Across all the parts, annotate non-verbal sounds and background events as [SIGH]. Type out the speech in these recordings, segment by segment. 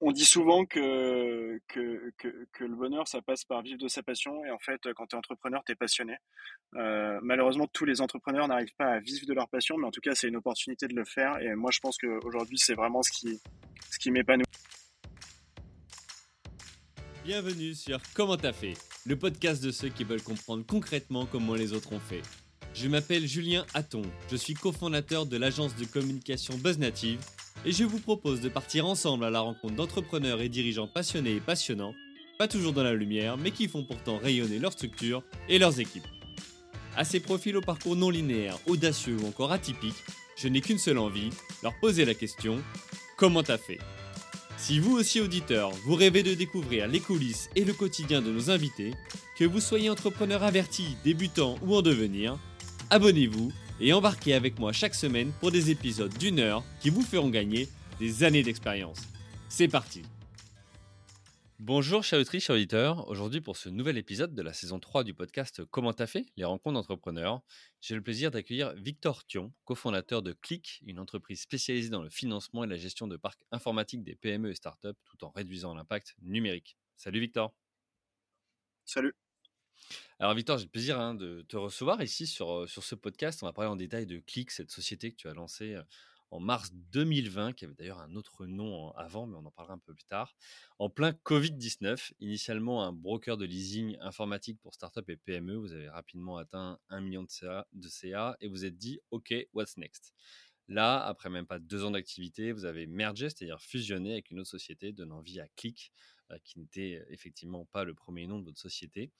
on dit souvent que, le bonheur, ça passe par vivre de sa passion. Et en fait, quand tu es entrepreneur, tu es passionné. Euh, malheureusement, tous les entrepreneurs n'arrivent pas à vivre de leur passion, mais en tout cas, c'est une opportunité de le faire. Et moi, je pense qu'aujourd'hui, c'est vraiment ce qui, ce qui m'épanouit. Bienvenue sur Comment t'as fait, le podcast de ceux qui veulent comprendre concrètement comment les autres ont fait. Je m'appelle Julien Hatton, je suis cofondateur de l'agence de communication BuzzNative et je vous propose de partir ensemble à la rencontre d'entrepreneurs et dirigeants passionnés et passionnants, pas toujours dans la lumière, mais qui font pourtant rayonner leur structure et leurs équipes. À ces profils au parcours non linéaire, audacieux ou encore atypiques, je n'ai qu'une seule envie, leur poser la question comment t'as fait? Si vous aussi auditeur, vous rêvez de découvrir les coulisses et le quotidien de nos invités, que vous soyez entrepreneur averti, débutant ou en devenir, abonnez-vous et embarquez avec moi chaque semaine pour des épisodes d'une heure qui vous feront gagner des années d'expérience. C'est parti Bonjour chers auditrices, chers auditeurs. Aujourd'hui pour ce nouvel épisode de la saison 3 du podcast Comment t'as fait? Les rencontres d'entrepreneurs, j'ai le plaisir d'accueillir Victor Thion, cofondateur de Click, une entreprise spécialisée dans le financement et la gestion de parcs informatiques des PME et startups tout en réduisant l'impact numérique. Salut Victor Salut alors Victor, j'ai le plaisir hein, de te recevoir ici sur, sur ce podcast. On va parler en détail de Click, cette société que tu as lancée en mars 2020, qui avait d'ailleurs un autre nom avant, mais on en parlera un peu plus tard. En plein Covid-19, initialement un broker de leasing informatique pour startups et PME, vous avez rapidement atteint un million de CA, de CA et vous êtes dit, OK, what's next? Là, après même pas deux ans d'activité, vous avez mergé, c'est-à-dire fusionné avec une autre société, donnant vie à Click, qui n'était effectivement pas le premier nom de votre société.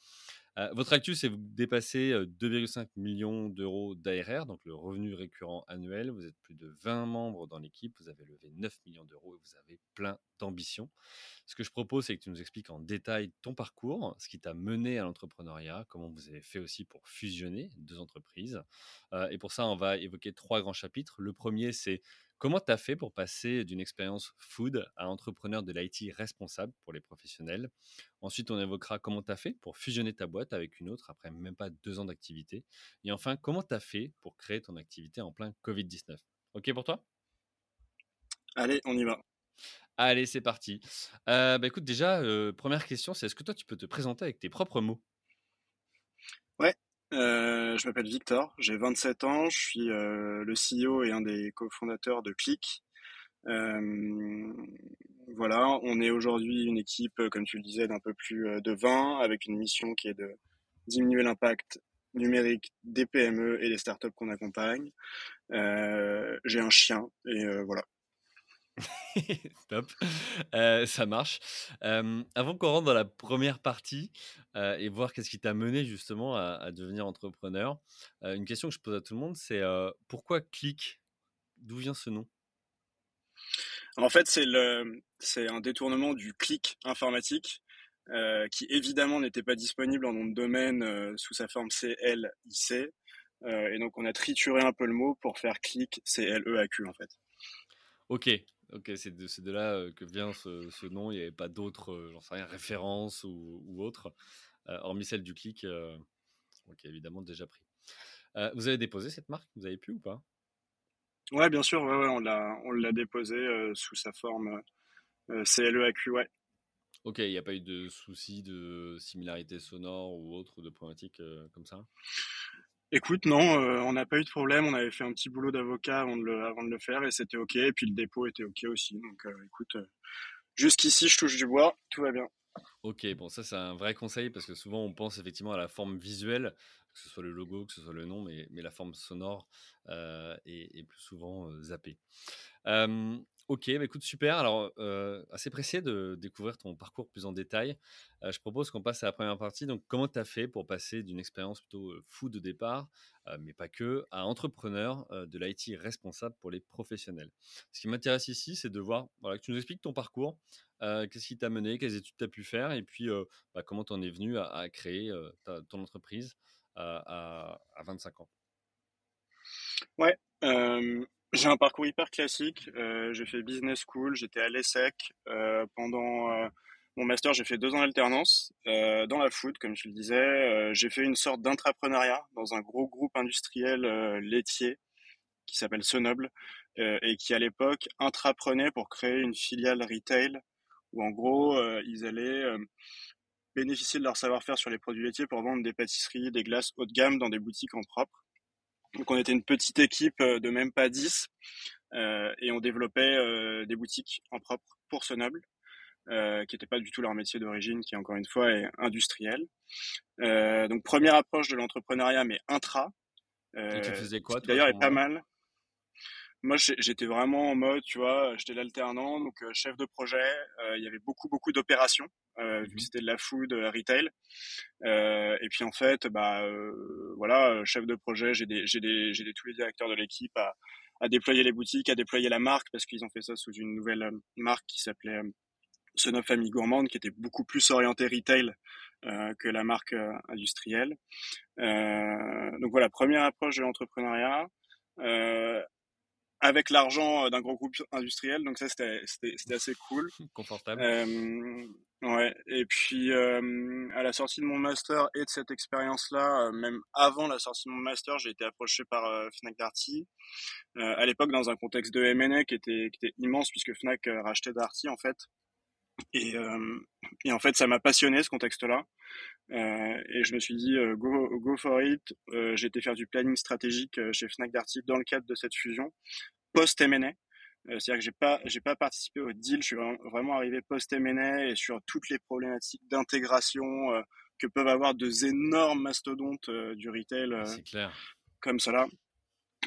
Euh, votre actu, c'est vous dépassez 2,5 millions d'euros d'ARR, donc le revenu récurrent annuel. Vous êtes plus de 20 membres dans l'équipe, vous avez levé 9 millions d'euros et vous avez plein d'ambition. Ce que je propose, c'est que tu nous expliques en détail ton parcours, ce qui t'a mené à l'entrepreneuriat, comment vous avez fait aussi pour fusionner deux entreprises. Euh, et pour ça, on va évoquer trois grands chapitres. Le premier, c'est Comment tu as fait pour passer d'une expérience food à entrepreneur de l'IT responsable pour les professionnels? Ensuite, on évoquera comment tu as fait pour fusionner ta boîte avec une autre après même pas deux ans d'activité. Et enfin, comment tu as fait pour créer ton activité en plein Covid-19 Ok pour toi? Allez, on y va. Allez, c'est parti. Euh, bah, écoute, déjà, euh, première question, c'est est-ce que toi, tu peux te présenter avec tes propres mots? Euh, je m'appelle Victor, j'ai 27 ans, je suis euh, le CEO et un des cofondateurs de Click. Euh, voilà, on est aujourd'hui une équipe, comme tu le disais, d'un peu plus de 20, avec une mission qui est de diminuer l'impact numérique des PME et des startups qu'on accompagne. j'ai un chien et voilà. [LAUGHS] Top, euh, ça marche. avant qu'on rentre dans la première partie euh, et voir qu'est-ce qui t'a mené justement à, devenir entrepreneur, euh, une question que je pose à tout le monde, c'est pourquoi Click D'où vient ce nom? En fait, c'est le, c'est un détournement du clic informatique. qui évidemment n'était pas disponible en nom de domaine sous sa forme CLIC. et donc on a trituré un peu le mot pour faire clic CLEAQ en fait. Ok, Ok, c'est de, de, là que vient ce, ce nom. Il n'y avait pas d'autres, j'en sais rien, références ou, ou autres, hormis celle du clic, qui est évidemment déjà pris. vous avez déposé cette marque? Vous avez pu ou pas? Ouais, bien sûr. Ouais, ouais, on l'a, on l'a déposé sous sa forme CLEAQ, ouais. Ok, il n'y a pas eu de soucis de similarité sonore ou autre, de problématiques comme ça? Écoute, non, euh, on n'a pas eu de problème. On avait fait un petit boulot d'avocat avant, de le, avant de le faire et c'était OK. Et puis le dépôt était OK aussi. Donc euh, écoute, euh, jusqu'ici, je touche du bois, tout va bien. Ok, bon, ça c'est un vrai conseil parce que souvent on pense effectivement à la forme visuelle, que ce soit le logo, que ce soit le nom, mais, mais la forme sonore est, plus souvent zappée. Ok, bah écoute, super. Alors, assez pressé de découvrir ton parcours plus en détail. Je propose qu'on passe à la première partie. Donc, comment tu as fait pour passer d'une expérience plutôt fou de départ, mais pas que, à entrepreneur de l'IT responsable pour les professionnels? Ce qui m'intéresse ici, c'est de voir, voilà, que tu nous expliques ton parcours, qu'est-ce qui t'a mené, quelles études tu as pu faire, et puis bah, comment tu en es venu à, créer ton entreprise à, à, 25 ans. Ouais. J'ai un parcours hyper classique. Euh, j'ai fait business school, j'étais à l'ESSEC. Euh, pendant euh, mon master, j'ai fait deux ans d'alternance euh, dans la food, comme je le disais. Euh, j'ai fait une sorte d'intrapreneuriat dans un gros groupe industriel laitier qui s'appelle Sonoble et qui à l'époque intraprenait pour créer une filiale retail où en gros, ils allaient bénéficier de leur savoir-faire sur les produits laitiers pour vendre des pâtisseries, des glaces haut de gamme dans des boutiques en propre. Donc on était une petite équipe de même pas 10 et on développait des boutiques en propre pour ce noble. Euh, qui n'était pas du tout leur métier d'origine, qui encore une fois est industriel. Euh, donc première approche de l'entrepreneuriat, mais intra. Euh, tu faisais quoi D'ailleurs, est pas mal. Moi, j'étais vraiment en mode, tu vois, j'étais l'alternant, donc euh, chef de projet. Il y avait beaucoup, beaucoup d'opérations, vu que mmh c'était de la food, retail. et puis en fait, bah voilà, chef de projet, j'ai des, j'ai des, j'ai tous les directeurs de l'équipe à, à déployer les boutiques, à déployer la marque, parce qu'ils ont fait ça sous une nouvelle marque qui s'appelait Sonoff Famille Gourmande, qui était beaucoup plus orienté retail euh, que la marque euh, industrielle. Euh, donc voilà, première approche de l'entrepreneuriat avec l'argent d'un gros groupe industriel. Donc ça, c'était assez cool. [LAUGHS] Confortable. ouais. Et puis, à la sortie de mon master et de cette expérience-là, même avant la sortie de mon master, j'ai été approché par Fnac Darty. à l'époque, dans un contexte de M&A qui était, qui était immense, puisque Fnac rachetait Darty, en fait. Et, euh, et, en fait, ça m'a passionné ce contexte-là. Euh, et je me suis dit, euh, go, go for it. Euh, j'ai été faire du planning stratégique chez Fnac Darty dans le cadre de cette fusion, post M&A. C'est-à-dire que j'ai pas, j'ai pas participé au deal. Je suis vraiment, arrivé post M&A et sur toutes les problématiques d'intégration que peuvent avoir deux énormes mastodontes du retail clair. comme cela.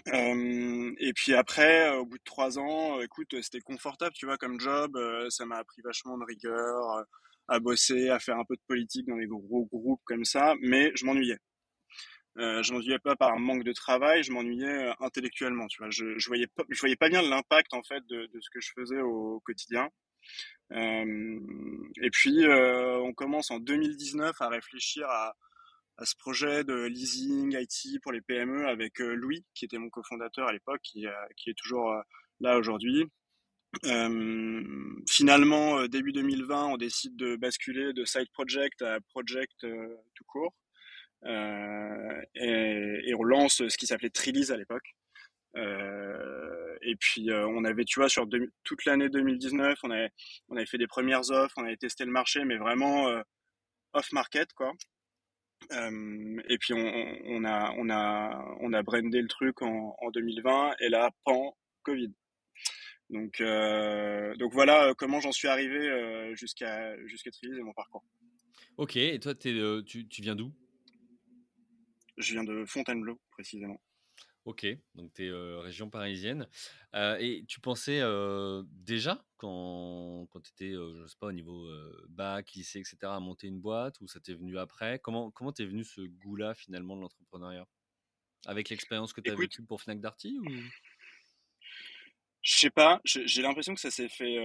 Euh, et puis après, euh, au bout de trois ans, euh, écoute, c'était confortable, tu vois, comme job. ça m'a appris vachement de rigueur, à bosser, à faire un peu de politique dans des gros groupes comme ça. Mais je m'ennuyais. Euh, je m'ennuyais pas par manque de travail, je m'ennuyais intellectuellement. Tu vois, je, je voyais pas, je voyais pas bien l'impact en fait de, ce que je faisais au quotidien. Euh, et puis, on commence en 2019 à réfléchir à ce projet de leasing IT pour les PME avec euh, Louis, qui était mon cofondateur à l'époque, qui, euh, est toujours euh, là aujourd'hui. Euh, finalement, début 2020, on décide de basculer de side project à project tout court. Euh, et, et, on lance ce qui s'appelait Trilise à l'époque. Euh, et puis on avait, tu vois, sur toute l'année 2019, on avait, on avait fait des premières offres, on avait testé le marché, mais vraiment off market, quoi et puis on, on, a on a on a brandé le truc en, en 2020 et là pan Covid. Donc euh, donc voilà euh, comment j'en suis arrivé euh, jusqu'à jusqu'à Trilise et mon parcours. Ok et toi es, tu, tu viens d'où? Je viens de Fontainebleau précisément. Ok, donc tu es région parisienne. et tu pensais déjà, quand, quand tu étais, je sais pas, au niveau bac, lycée, etc., à monter une boîte ou ça t'est venu après? Comment comment t'es venu ce goût-là finalement de l'entrepreneuriat? Avec l'expérience que tu as vécue pour Fnac Darty ou? Je sais pas, j'ai l'impression que ça s'est fait.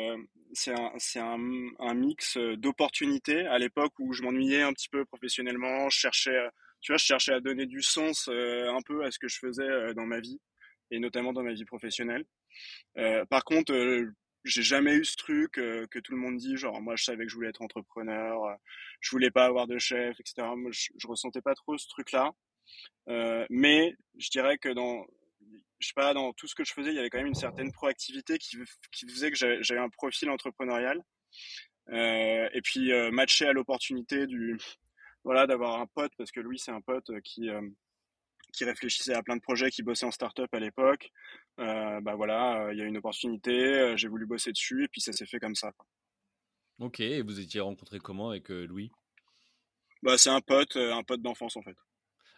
c'est un, un, un, mix d'opportunités à l'époque où je m'ennuyais un petit peu professionnellement, je cherchais tu vois, je cherchais à donner du sens euh, un peu à ce que je faisais euh, dans ma vie, et notamment dans ma vie professionnelle. Euh, par contre, j'ai jamais eu ce truc que tout le monde dit, genre moi je savais que je voulais être entrepreneur, je voulais pas avoir de chef, etc. Je, je ressentais pas trop ce truc-là. mais je dirais que dans je sais pas, dans tout ce que je faisais, il y avait quand même une certaine proactivité qui, qui faisait que j'avais un profil entrepreneurial. Euh, et puis euh, matché à l'opportunité du, voilà, d'avoir un pote, parce que Louis, c'est un pote euh, qui, euh, qui réfléchissait à plein de projets, qui bossait en start-up à l'époque. Bah voilà, il y a une opportunité, j'ai voulu bosser dessus, et puis ça s'est fait comme ça. Ok, et vous étiez rencontré comment avec Louis? Bah, C'est un pote, un pote d'enfance en fait.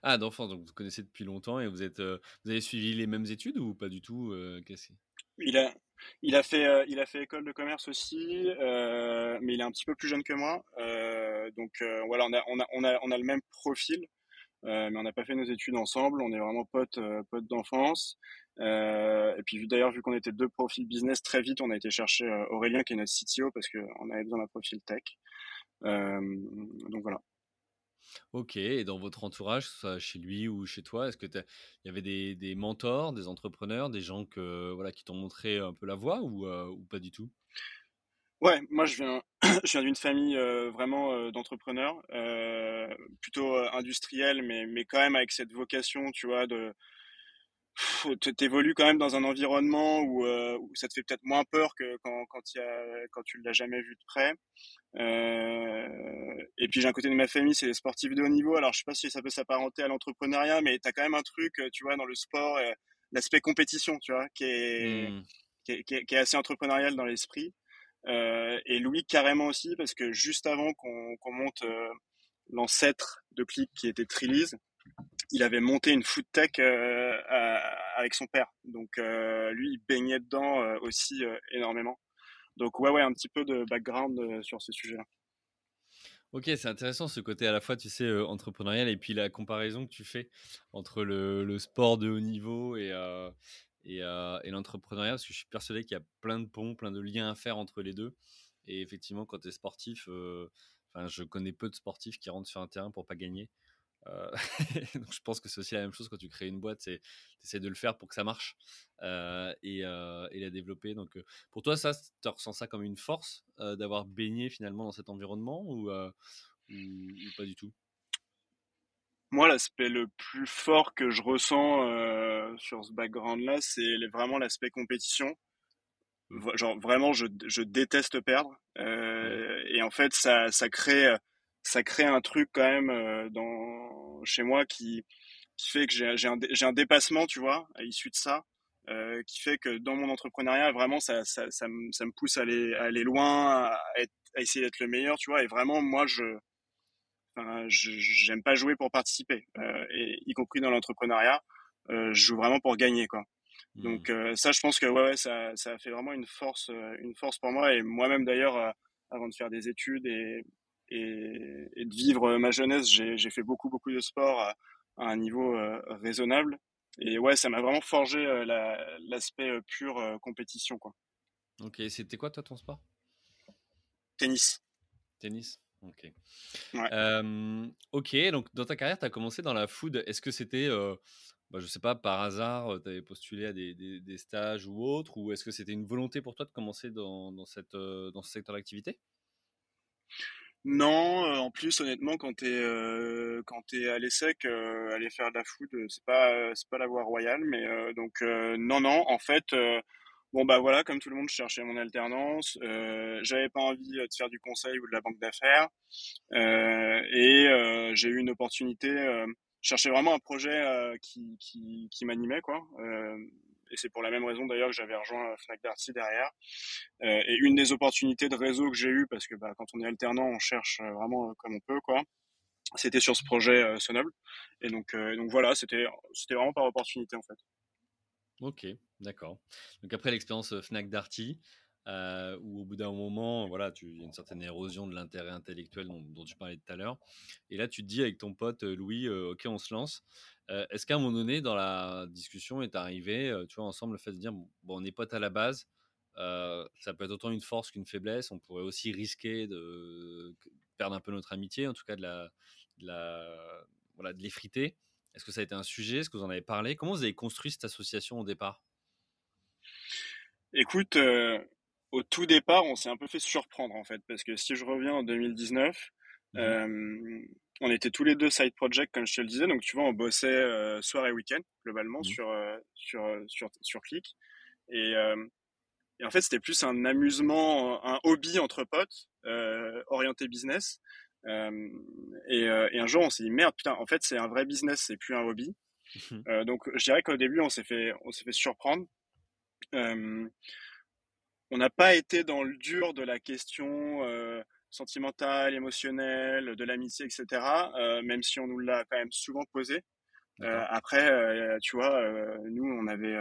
Ah, d'enfance, donc vous connaissez depuis longtemps et vous, êtes, vous avez suivi les mêmes études ou pas du tout il a, il a fait, euh, il a fait école de commerce aussi, euh, mais il est un petit peu plus jeune que moi. Euh, donc euh, voilà, on a, on a, on a, on a le même profil, euh, mais on n'a pas fait nos études ensemble. On est vraiment potes, potes d'enfance. et puis d'ailleurs, vu qu'on était deux profils business, très vite, on a été chercher Aurélien, qui est notre CTO, parce qu'on avait besoin d'un profil tech. donc voilà. Ok, et dans votre entourage, soit chez lui ou chez toi, est-ce que il y avait des, des, mentors, des entrepreneurs, des gens que voilà qui t'ont montré un peu la voie ou, euh, pas du tout? Ouais, moi je viens, [COUGHS] je viens d'une famille euh, vraiment euh, d'entrepreneurs, plutôt industriels, mais mais quand même avec cette vocation, tu vois, de tu évolues quand même dans un environnement où, où ça te fait peut-être moins peur que quand, quand, y a, quand tu l'as jamais vu de près. Euh, et puis j'ai un côté de ma famille, c'est les sportifs de haut niveau. Alors je sais pas si ça peut s'apparenter à l'entrepreneuriat, mais tu as quand même un truc, tu vois, dans le sport, l'aspect compétition, tu vois, qui est, mmh. qui, est, qui, est, assez entrepreneurial dans l'esprit. Euh, et Louis carrément aussi, parce que juste avant qu'on monte euh, l'ancêtre de Click qui était Trilise, il avait monté une food tech euh, avec son père. Donc lui, il baignait dedans aussi énormément. Donc ouais, ouais, un petit peu de background sur ce sujet-là. Ok, c'est intéressant ce côté à la fois, tu sais, entrepreneurial et puis la comparaison que tu fais entre le, le sport de haut niveau et, et, l'entrepreneuriat, parce que je suis persuadé qu'il y a plein de ponts, plein de liens à faire entre les deux. Et effectivement, quand tu es sportif, enfin, je connais peu de sportifs qui rentrent sur un terrain pour pas gagner. [LAUGHS] donc je pense que c'est aussi la même chose quand tu crées une boîte, c'est essaies de le faire pour que ça marche et, la développer. Donc pour toi, ça, tu ressens ça comme une force d'avoir baigné finalement dans cet environnement ou, ou pas du tout? Moi, l'aspect le plus fort que je ressens euh, sur ce background-là, c'est vraiment l'aspect compétition. Genre vraiment, je, je déteste perdre. Euh, et en fait, ça, ça crée, ça crée un truc quand même euh, dans chez moi qui, qui fait que j'ai un, un dépassement, tu vois, à l'issue de ça, euh, qui fait que dans mon entrepreneuriat, vraiment, ça, ça, ça, me, ça me pousse à aller, à aller loin, à, être, à essayer d'être le meilleur, tu vois. Et vraiment, moi, je j'aime pas jouer pour participer, euh, et y compris dans l'entrepreneuriat, euh, je joue vraiment pour gagner, quoi. Mmh. Donc ça, je pense que ouais, ça, ça a fait vraiment une force, une force pour moi. Et moi-même d'ailleurs, avant de faire des études et, et, de vivre ma jeunesse, j'ai fait beaucoup, beaucoup de sport à, un niveau raisonnable. Et ouais, ça m'a vraiment forgé l'aspect pure compétition, quoi. Ok, c'était quoi toi ton sport? Tennis. Tennis Ok. ok, donc dans ta carrière, tu as commencé dans la food. Est-ce que c'était, euh, bah, je sais pas, par hasard, tu avais postulé à des, des, stages ou autre, ou est-ce que c'était une volonté pour toi de commencer dans, dans cette, dans ce secteur d'activité? Non, en plus honnêtement quand tu es quand tu à l'ESSEC aller faire de la food c'est pas c'est pas la voie royale mais donc non non en fait Bon bah voilà, comme tout le monde, je cherchais mon alternance. Euh, J'avais pas envie euh, de faire du conseil ou de la banque d'affaires. Euh, et euh, j'ai eu une opportunité. Euh, je cherchais vraiment un projet euh, qui, qui, qui m'animait quoi. Et c'est pour la même raison d'ailleurs que j'avais rejoint Fnac Darty derrière. et une des opportunités de réseau que j'ai eu, parce que bah, quand on est alternant, on cherche vraiment comme on peut quoi. C'était sur ce projet euh. Et donc, donc voilà, c'était c'était vraiment par opportunité en fait. Ok, d'accord. Donc après l'expérience euh, Fnac Darty, euh, où au bout d'un moment, voilà, y a une certaine érosion de l'intérêt intellectuel dont, tu parlais tout à l'heure. Et là, tu te dis avec ton pote euh, Louis, ok, on se lance. Est-ce qu'à un moment donné, dans la discussion, est arrivé, tu vois, ensemble, le fait de dire, bon, on est potes à la base, ça peut être autant une force qu'une faiblesse. On pourrait aussi risquer de perdre un peu notre amitié, en tout cas de la, voilà, de l'effriter. Est-ce que ça a été un sujet? Est-ce que vous en avez parlé? Comment vous avez construit cette association au départ? Écoute, euh, au tout départ, on s'est un peu fait surprendre en fait, parce que si je reviens en 2019, mmh euh, on était tous les deux side project comme je te le disais, donc tu vois, on bossait euh, soir et week-end globalement mmh sur, sur, sur, sur Click. Et, et en fait, c'était plus un amusement, un hobby entre potes, orienté business. Euh, et, euh, et, un jour, on s'est dit merde, putain, en fait, c'est un vrai business, c'est plus un hobby. Euh, donc, je dirais qu'au début, on s'est fait, on s'est fait surprendre. On n'a pas été dans le dur de la question sentimentale, émotionnelle, de l'amitié, etc. même si on nous l'a quand même souvent posé. après, tu vois, nous, on avait,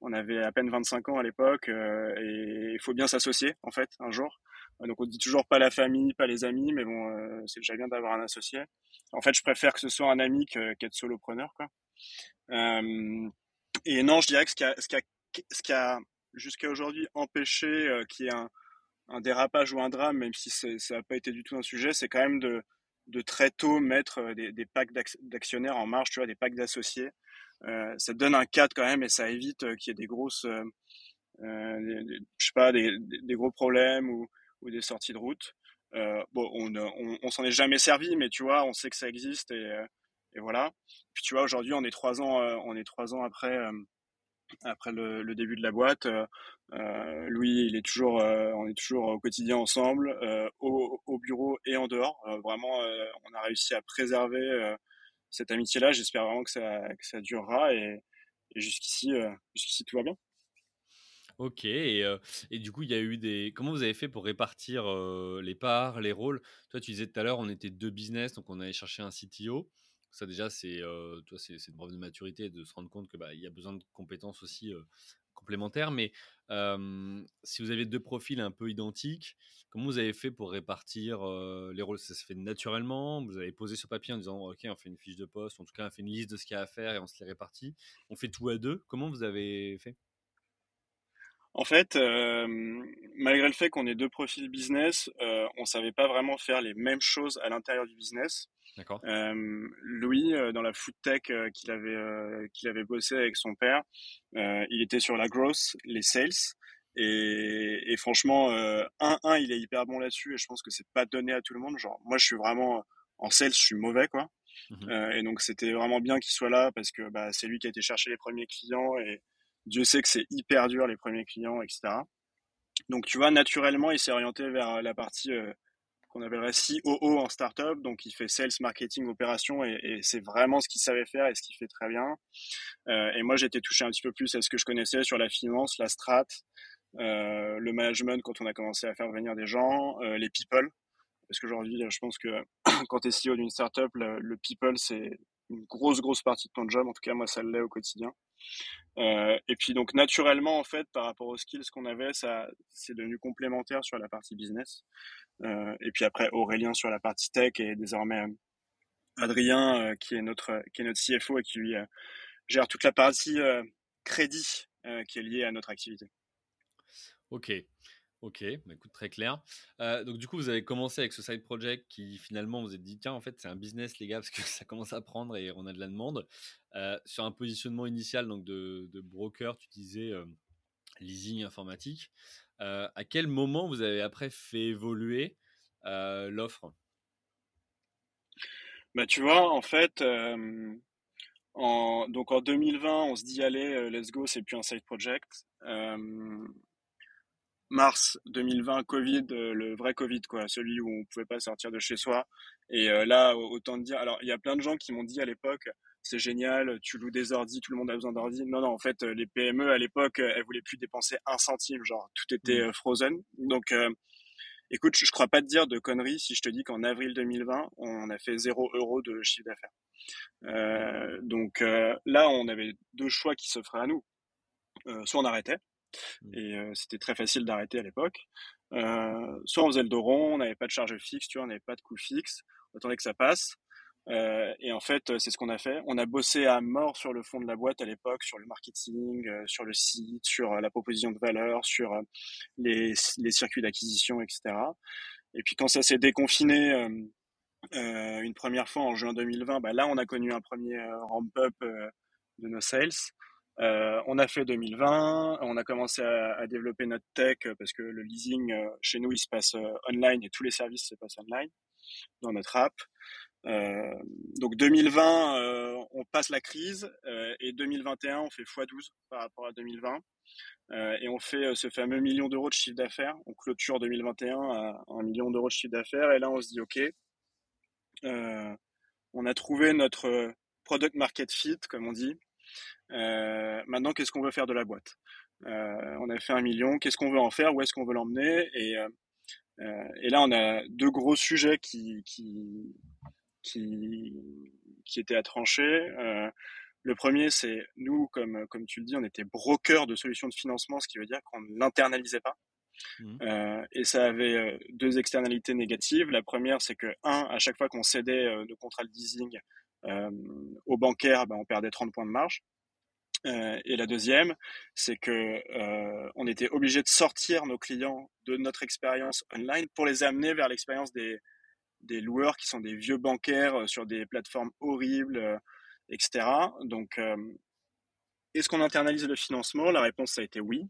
on avait à peine 25 ans à l'époque et il faut bien s'associer en fait un jour. Donc on dit toujours pas la famille, pas les amis, mais bon, euh, c'est déjà bien d'avoir un associé. En fait, je préfère que ce soit un ami qu'être solopreneur, quoi. Euh, et non, je dirais que ce qui a, ce qui a, ce qui a jusqu'à aujourd'hui empêché euh, qu'il y ait un, dérapage ou un drame, même si ça n'a pas été du tout un sujet, c'est quand même de, de très tôt mettre des, des packs d'actionnaires en marche, tu vois, des packs d'associés. Euh, ça donne un cadre quand même et ça évite qu'il y ait des grosses, euh, je sais pas, des, des, gros problèmes ou des sorties de route. Euh, bon, on, on, s'en est jamais servi, mais tu vois, on sait que ça existe et, euh, et voilà. Puis tu vois, aujourd'hui, on est trois ans, on est trois ans après après le, début de la boîte. Euh, Louis, il est toujours, on est toujours au quotidien ensemble, au, au, bureau et en dehors. vraiment, on a réussi à préserver cette amitié-là. J'espère vraiment que ça, que ça durera et, jusqu'ici, jusqu'ici tout va bien. Ok, et, et, du coup, il y a eu des. Comment vous avez fait pour répartir les parts, les rôles? Toi, tu disais tout à l'heure, on était deux business, donc on allait chercher un CTO. Ça, déjà, c'est toi, c'est une preuve de maturité de se rendre compte qu'il bah, y a besoin de compétences aussi complémentaires. Mais si vous avez deux profils un peu identiques, comment vous avez fait pour répartir les rôles? Ça se fait naturellement? Vous avez posé sur papier en disant Ok, on fait une fiche de poste, en tout cas, on fait une liste de ce qu'il y a à faire et on se les répartit. On fait tout à deux. Comment vous avez fait? En fait, euh, malgré le fait qu'on ait deux profils business, euh, on savait pas vraiment faire les mêmes choses à l'intérieur du business. Euh, Louis, dans la food tech qu'il avait qu'il avait bossé avec son père, il était sur la growth, les sales. Et, et franchement, un, un, il est hyper bon là-dessus et je pense que c'est pas donné à tout le monde. Genre, moi, je suis vraiment en sales, je suis mauvais, quoi. Mmh et donc, c'était vraiment bien qu'il soit là parce que bah, c'est lui qui a été chercher les premiers clients et, Dieu sait que c'est hyper dur les premiers clients, etc. Donc tu vois, naturellement, il s'est orienté vers la partie euh, qu'on appellerait COO en startup. Donc il fait sales, marketing, opération et, c'est vraiment ce qu'il savait faire et ce qu'il fait très bien. Euh, et moi, j'étais touché un petit peu plus à ce que je connaissais sur la finance, la strat, euh, le management quand on a commencé à faire venir des gens, les people. Parce qu'aujourd'hui, je pense que [CLEARS THROAT] quand tu es CEO d'une startup, le, le people, c'est une grosse, grosse partie de ton job. En tout cas, moi, ça l'est au quotidien. Euh, et puis donc naturellement en fait par rapport aux skills qu'on avait, ça c'est devenu complémentaire sur la partie business. Euh, et puis après Aurélien sur la partie tech et désormais euh, Adrien qui est notre qui est notre CFO et qui lui gère toute la partie crédit qui est liée à notre activité. Ok. Ok, bah, écoute, très clair. donc du coup, vous avez commencé avec ce side project qui finalement vous êtes dit, tiens, en fait, c'est un business, les gars, parce que [LAUGHS] ça commence à prendre et on a de la demande. sur un positionnement initial donc de, broker, tu disais leasing informatique. à quel moment vous avez après fait évoluer l'offre? Bah, Tu vois, en fait, en, donc en 2020, on se dit, allez, let's go, c'est plus un side project mars 2020, Covid, euh, le vrai Covid, quoi, celui où on pouvait pas sortir de chez soi. Et euh, là, autant dire, alors il y a plein de gens qui m'ont dit à l'époque, c'est génial, tu loues des ordis, tout le monde a besoin d'ordis. Non, non, en fait, les PME à l'époque, elles voulaient plus dépenser un centime, genre tout était mmh. frozen. Donc, euh, écoute, je, crois pas te dire de conneries si je te dis qu'en avril 2020, on a fait 0 euros de chiffre d'affaires. donc là, on avait deux choix qui s'offraient à nous. soit on arrêtait, Mmh. Et c'était très facile d'arrêter à l'époque. soit on faisait le dos rond, on n'avait pas de charge fixe, tu vois, on n'avait pas de coût fixe, on attendait que ça passe. et en fait, c'est ce qu'on a fait. On a bossé à mort sur le fond de la boîte à l'époque, sur le marketing, sur le site, sur la proposition de valeur, sur les, circuits d'acquisition, etc. Et puis quand ça s'est déconfiné une première fois en juin 2020, bah là on a connu un premier ramp-up de nos sales. Euh, on a fait 2020, on a commencé à, développer notre tech parce que le leasing euh, chez nous il se passe euh, online et tous les services se passent online dans notre app. donc 2020, on passe la crise et 2021, on fait x12 par rapport à 2020 et on fait ce fameux million d'euros de chiffre d'affaires. On clôture 2021 à un million d'euros de chiffre d'affaires et là on se dit ok, on a trouvé notre product market fit comme on dit. Euh, maintenant, qu'est-ce qu'on veut faire de la boîte? Euh, On a fait un million, qu'est-ce qu'on veut en faire? Où est-ce qu'on veut l'emmener? Et, euh, et là, on a deux gros sujets qui, qui, qui, qui étaient à trancher. Le premier, c'est nous, comme, comme tu le dis, on était broker de solutions de financement, ce qui veut dire qu'on ne l'internalisait pas. Mmh. Euh, et ça avait deux externalités négatives. La première, c'est que, un, à chaque fois qu'on cédait euh, nos contrats de leasing aux bancaires, ben, on perdait 30 points de marge. Euh, et la deuxième, c'est que euh, on était obligé de sortir nos clients de notre expérience online pour les amener vers l'expérience des, des loueurs qui sont des vieux bancaires euh, sur des plateformes horribles, euh, etc. Donc, est-ce qu'on internalise le financement? La réponse ça a été oui.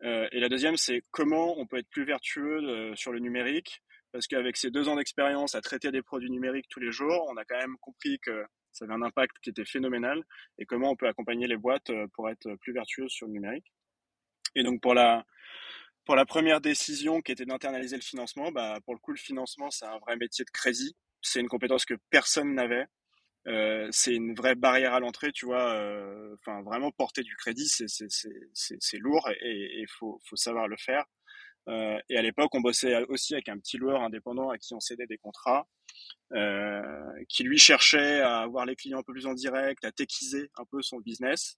et la deuxième, c'est comment on peut être plus vertueux sur le numérique? Parce qu'avec ces deux ans d'expérience à traiter des produits numériques tous les jours, on a quand même compris que Ça avait un impact qui était phénoménal et comment on peut accompagner les boîtes pour être plus vertueuses sur le numérique. Et donc pour la, pour la première décision qui était d'internaliser le financement, bah, pour le coup, le financement, c'est un vrai métier de crédit. C'est une compétence que personne n'avait. Euh, c'est une vraie barrière à l'entrée, tu vois. Euh, enfin, vraiment porter du crédit, c'est lourd et il faut, faut, savoir le faire. Euh, et à l'époque, on bossait aussi avec un petit loueur indépendant à qui on cédait des contrats, euh, qui lui cherchait à avoir les clients un peu plus en direct, à techiser un peu son business.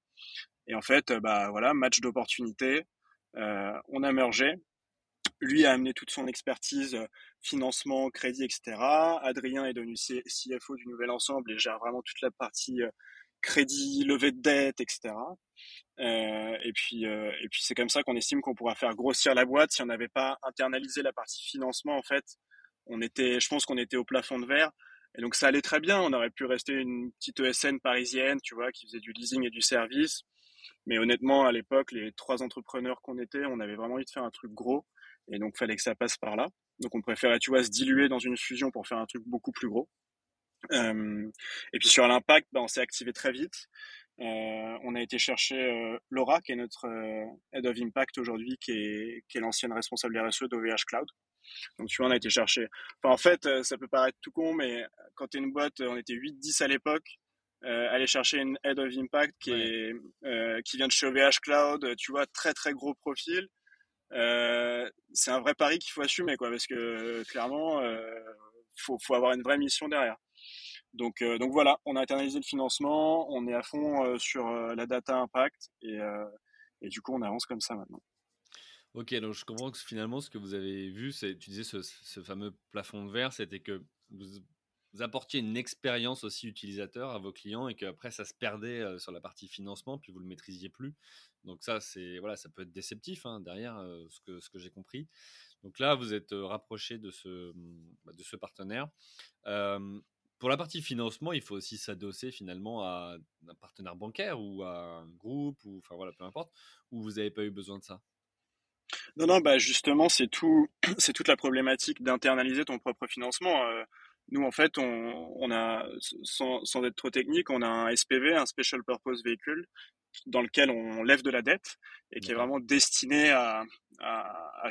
Et en fait, bah voilà, match d'opportunité. Euh, on a mergé. Lui a amené toute son expertise, euh, financement, crédit, etc. Adrien est devenu CFO du nouvel ensemble et gère vraiment toute la partie euh, crédit, levée de dette, etc. et puis, et puis c'est comme ça qu'on estime qu'on pourra faire grossir la boîte si on n'avait pas internalisé la partie financement. En fait, on était, je pense qu'on était au plafond de verre. Et donc ça allait très bien. On aurait pu rester une petite ESN parisienne, tu vois, qui faisait du leasing et du service. Mais honnêtement, à l'époque, les trois entrepreneurs qu'on était, on avait vraiment envie de faire un truc gros. Et donc, fallait que ça passe par là. Donc, on préférait, tu vois, se diluer dans une fusion pour faire un truc beaucoup plus gros. Euh, et puis, sur l'impact, bah, on s'est activé très vite. Euh, on a été chercher euh, Laura, qui est notre Head of Impact aujourd'hui, qui est, qui est l'ancienne responsable RSE d'OVH Cloud. Donc, tu vois, on a été chercher. Enfin, en fait, ça peut paraître tout con, mais quand tu es une boîte, on était 8-10 à l'époque. Euh, aller chercher une head of impact qui, est, euh, qui vient de chez OVH Cloud, tu vois, très très gros profil. Euh, c'est un vrai pari qu'il faut assumer, quoi, parce que clairement, faut, faut avoir une vraie mission derrière. Donc, donc voilà, on a internalisé le financement, on est à fond sur la data impact et, du coup on avance comme ça maintenant. Ok, donc je comprends que finalement ce que vous avez vu, c'est, tu disais ce, fameux plafond de verre, c'était que vous apportiez une expérience aussi utilisateur à vos clients et qu'après ça se perdait euh, sur la partie financement, puis vous le maîtrisiez plus. Donc ça, c'est voilà, ça peut être déceptif hein, derrière euh, ce que j'ai compris. Donc là, vous êtes euh, rapproché bah, de ce partenaire. Pour la partie financement, il faut aussi s'adosser finalement à un partenaire bancaire ou à un groupe ou enfin voilà, peu importe. Ou vous n'avez pas eu besoin de ça? Non, non, bah justement, c'est tout, [CLEARS THROAT] toute la problématique d'internaliser ton propre financement. Nous, en fait, on, a, sans, être trop technique, on a un SPV, un Special Purpose Vehicle, dans lequel on lève de la dette et qui est vraiment destiné à,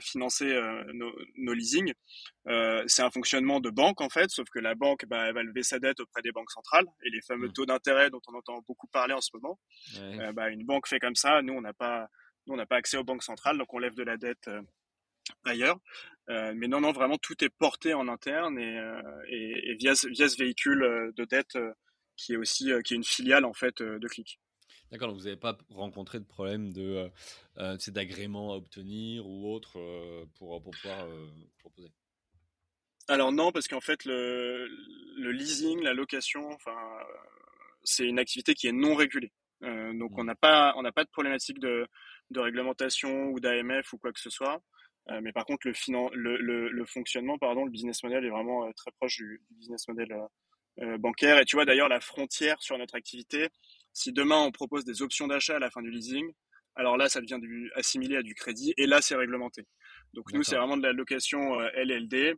financer euh, nos, leasings. Euh, c'est un fonctionnement de banque, en fait, sauf que la banque, bah, elle va lever sa dette auprès des banques centrales et les fameux mmh. taux d'intérêt dont on entend beaucoup parler en ce moment. Euh, bah, une banque fait comme ça. Nous, on n'a pas, nous, on n'a pas accès aux banques centrales, donc on lève de la dette ailleurs. Euh, mais non, non, vraiment, tout est porté en interne et, euh, et, via, via, ce véhicule de dette qui est aussi qui est une filiale en fait de Click. D'accord, donc vous n'avez pas rencontré de problème de d'agrément à obtenir ou autre pour, pour, pouvoir proposer? Alors non, parce qu'en fait le, le, leasing, la location, enfin c'est une activité qui est non régulée. donc mmh. on n'a pas on pas de problématique de, de réglementation ou d'AMF ou quoi que ce soit. Euh, mais par contre, le, le, le, fonctionnement, pardon, le business model est vraiment euh, très proche du, business model euh, bancaire. Et tu vois d'ailleurs la frontière sur notre activité. Si demain on propose des options d'achat à la fin du leasing, alors là, ça devient du, assimilé à du crédit et là, c'est réglementé. Donc nous, c'est vraiment de la location LLD.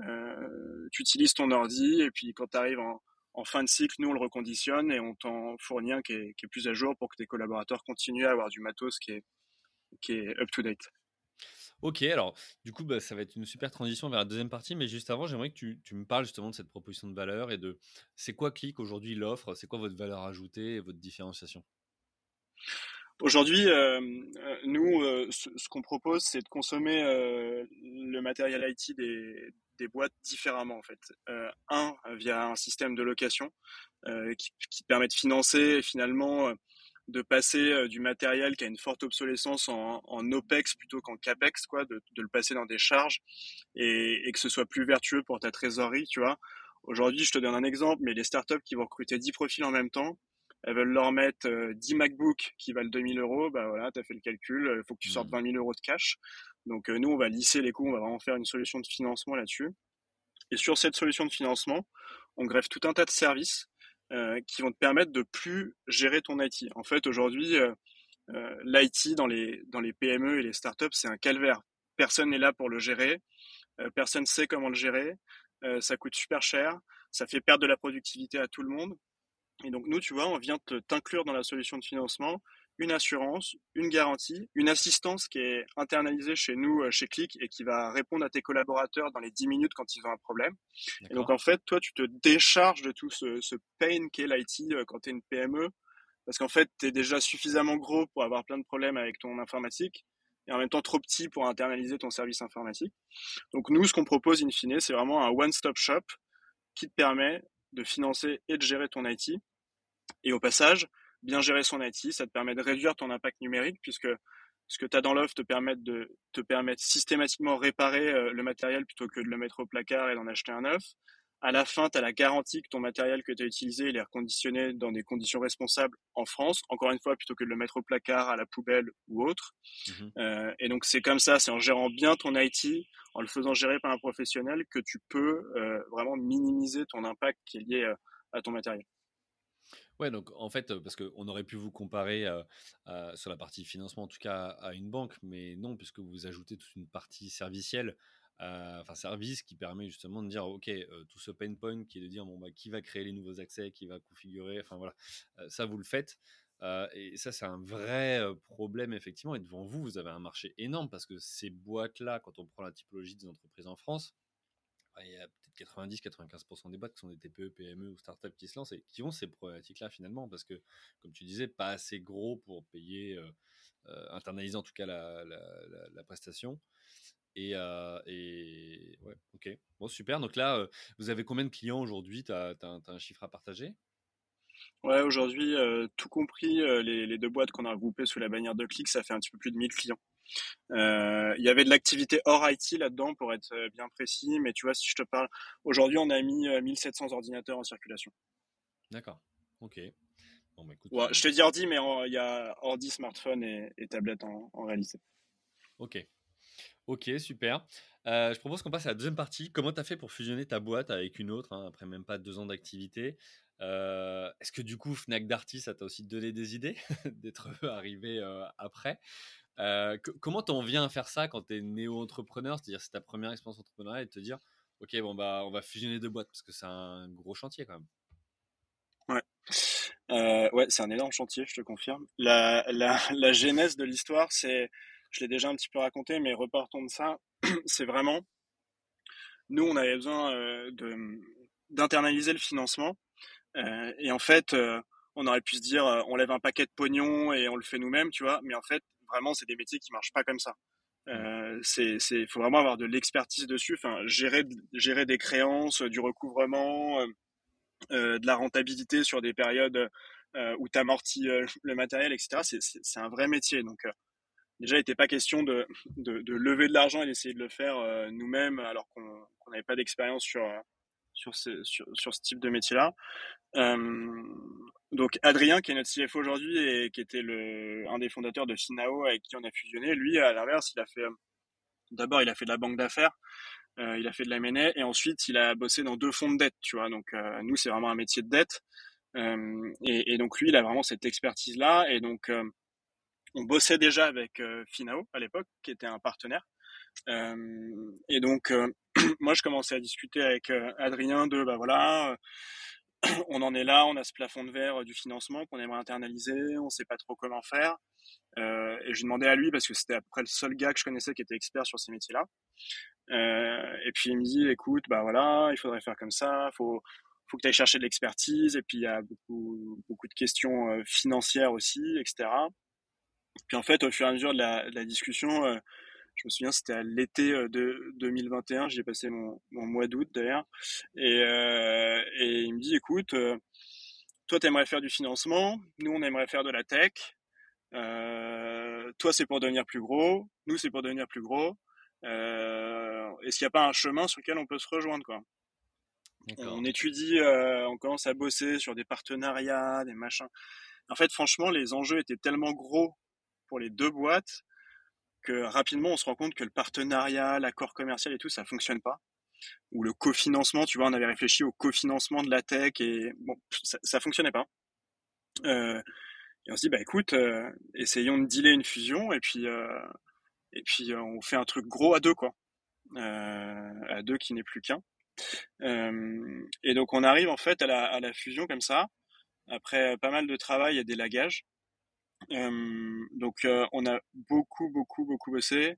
Euh, tu utilises ton ordi et puis quand tu arrives en, en, fin de cycle, nous, on le reconditionne et on t'en fournit un qui est, qui est, plus à jour pour que tes collaborateurs continuent à avoir du matos qui est, qui est up-to-date. Ok, alors du coup, bah, ça va être une super transition vers la deuxième partie, mais juste avant, j'aimerais que tu, me parles justement de cette proposition de valeur et de c'est quoi Click aujourd'hui l'offre, c'est quoi votre valeur ajoutée et votre différenciation? Aujourd'hui, euh, euh, nous, euh, ce, qu'on propose, c'est de consommer le matériel IT des, des, boîtes différemment en fait. un, via un système de location qui, qui, permet de financer finalement de passer euh, du matériel qui a une forte obsolescence en, OPEX plutôt qu'en CAPEX, quoi, de, le passer dans des charges et, que ce soit plus vertueux pour ta trésorerie, tu vois. Aujourd'hui, je te donne un exemple, mais les startups qui vont recruter 10 profils en même temps, elles veulent leur mettre 10 euh, MacBooks qui valent 2000 euros, bah voilà, tu as fait le calcul, il faut que tu sortes 20 mmh. 000 euros de cash. Donc euh, nous, on va lisser les coûts, on va vraiment faire une solution de financement là-dessus. Et sur cette solution de financement, on greffe tout un tas de services euh, qui vont te permettre de plus gérer ton IT. En fait, aujourd'hui, euh, euh l'IT dans les, dans les PME et les startups, c'est un calvaire. Personne n'est là pour le gérer, euh, personne ne sait comment le gérer, ça coûte super cher, ça fait perdre de la productivité à tout le monde. Et donc nous, tu vois, on vient t'inclure dans la solution de financement une assurance, une garantie, une assistance qui est internalisée chez nous, euh, chez Click, et qui va répondre à tes collaborateurs dans les 10 minutes quand ils ont un problème. Et donc en fait, toi, tu te décharges de tout ce, ce pain qu'est l'IT euh, quand tu es une PME, parce qu'en fait, tu es déjà suffisamment gros pour avoir plein de problèmes avec ton informatique, et en même temps trop petit pour internaliser ton service informatique. Donc nous, ce qu'on propose in fine, c'est vraiment un one-stop shop qui te permet de financer et de gérer ton IT. Et au passage, bien gérer son IT, ça te permet de réduire ton impact numérique puisque ce que tu as dans l'offre te permet de te permettre systématiquement réparer euh, le matériel plutôt que de le mettre au placard et d'en acheter un neuf. À la fin, tu as la garantie que ton matériel que tu as utilisé, il est reconditionné dans des conditions responsables en France, encore une fois, plutôt que de le mettre au placard, à la poubelle ou autre. Mmh euh, et donc, c'est comme ça, c'est en gérant bien ton IT, en le faisant gérer par un professionnel, que tu peux euh, vraiment minimiser ton impact qui est lié à ton matériel. Ouais, donc en fait, parce qu'on aurait pu vous comparer sur la partie financement, en tout cas à une banque, mais non, puisque vous ajoutez toute une partie servicielle, enfin service qui permet justement de dire, ok, tout ce pain point qui est de dire, bon, bah, qui va créer les nouveaux accès, qui va configurer, enfin voilà, ça vous le faites. et ça, c'est un vrai problème, effectivement. Et devant vous, vous avez un marché énorme parce que ces boîtes-là, quand on prend la typologie des entreprises en France, il y a 90-95% des boîtes qui sont des TPE, PME ou startups qui se lancent et qui ont ces problématiques-là finalement parce que, comme tu disais, pas assez gros pour payer, euh, euh, internaliser en tout cas la, prestation. Et, euh, et, ouais, ok. Bon, super. Donc là, vous avez combien de clients aujourd'hui? Tu as, un chiffre à partager? Ouais, aujourd'hui, tout compris, les, les, deux boîtes qu'on a regroupées sous la bannière de Click, ça fait un petit peu plus de 1000 clients. Euh, il y avait de l'activité hors IT là-dedans pour être euh, bien précis, mais tu vois, si je te parle, aujourd'hui, on a mis 1700 euh, ordinateurs en circulation. D'accord, ok. Bon, bah, écoute, je te dis ordi, mais il y a ordi, smartphone et, et tablette en, réalité. Ok, ok, super. je propose qu'on passe à la deuxième partie. Comment tu as fait pour fusionner ta boîte avec une autre, hein, après même pas deux ans d'activité? Est-ce que du coup, Fnac Darty, ça t'a aussi donné des idées [LAUGHS] d'être [LAUGHS] arrivé après? Euh, comment t'en viens à faire ça quand tu es néo-entrepreneur? C'est-à-dire, c'est ta première expérience entrepreneuriale et te dire, OK, bon, bah, on va fusionner deux boîtes parce que c'est un gros chantier quand même. Ouais. Euh, ouais, c'est un énorme chantier, je te confirme. La, la, [LAUGHS] la genèse de l'histoire, c'est, je l'ai déjà un petit peu raconté, mais repartons de ça. [CLEARS THROAT] c'est vraiment, nous, on avait besoin euh, de, d'internaliser le financement. Et en fait, on aurait pu se dire, on lève un paquet de pognon et on le fait nous-mêmes, tu vois. Mais en fait, vraiment, c'est des métiers qui marchent pas comme ça. Euh, c'est, c'est, faut vraiment avoir de l'expertise dessus. Enfin, gérer, gérer des créances, du recouvrement, euh, euh de la rentabilité sur des périodes euh, où tu amortis le matériel, etc. C'est, c'est, c'est un vrai métier. Donc, déjà, il n'était pas question de, de, de, lever de l'argent et d'essayer de le faire nous-mêmes alors qu'on n'avait pas d'expérience sur, sur, ce, sur, ce type de métier-là. Euh, donc Adrien, qui est notre CFO aujourd'hui et qui était le, un des fondateurs de Finao avec qui on a fusionné, lui, à l'inverse, il a fait, d'abord, il a fait de la banque d'affaires, euh, il a fait de la M&A et ensuite, il a bossé dans deux fonds de dette, tu vois. Donc, euh, nous, c'est vraiment un métier de dette. Euh, et, donc, lui, il a vraiment cette expertise-là. Et donc, on bossait déjà avec Finao à l'époque, qui était un partenaire. Et donc, [CLEARS THROAT] moi, je commençais à discuter avec Adrien de, bah voilà, [CLEARS THROAT] on en est là, on a ce plafond de verre du financement qu'on aimerait internaliser, on ne sait pas trop comment faire. Euh, et je demandais à lui parce que c'était à peu près le seul gars que je connaissais qui était expert sur ces métiers-là. Euh, et puis il me dit, écoute, bah voilà, il faudrait faire comme ça, faut faut que tu ailles chercher de l'expertise. Et puis il y a beaucoup beaucoup de questions euh, financières aussi, etc. Puis en fait, au fur et à mesure de la, discussion, euh, je me souviens, c'était à l'été euh, de 2021. J'ai passé mon, mon mois d'août d'ailleurs. Et, euh, et il me dit, écoute, euh, toi, tu aimerais faire du financement. Nous, on aimerait faire de la tech. Euh, toi, c'est pour devenir plus gros. Nous, c'est pour devenir plus gros. Euh, Est-ce qu'il n'y a pas un chemin sur lequel on peut se rejoindre, quoi? On étudie, on commence à bosser sur des partenariats, des machins. En fait, franchement, les enjeux étaient tellement gros pour les deux boîtes rapidement on se rend compte que le partenariat, l'accord commercial et tout, ça fonctionne pas. Ou le cofinancement, tu vois, on avait réfléchi au cofinancement de la tech et bon, ça, fonctionnait pas. Euh, et on se dit bah écoute, euh, essayons de dealer une fusion et puis euh, on fait un truc gros à deux quoi, à deux qui n'est plus qu'un. et donc on arrive en fait à la, à la fusion comme ça. après pas mal de travail et des lagages. Donc on a beaucoup, beaucoup, beaucoup bossé.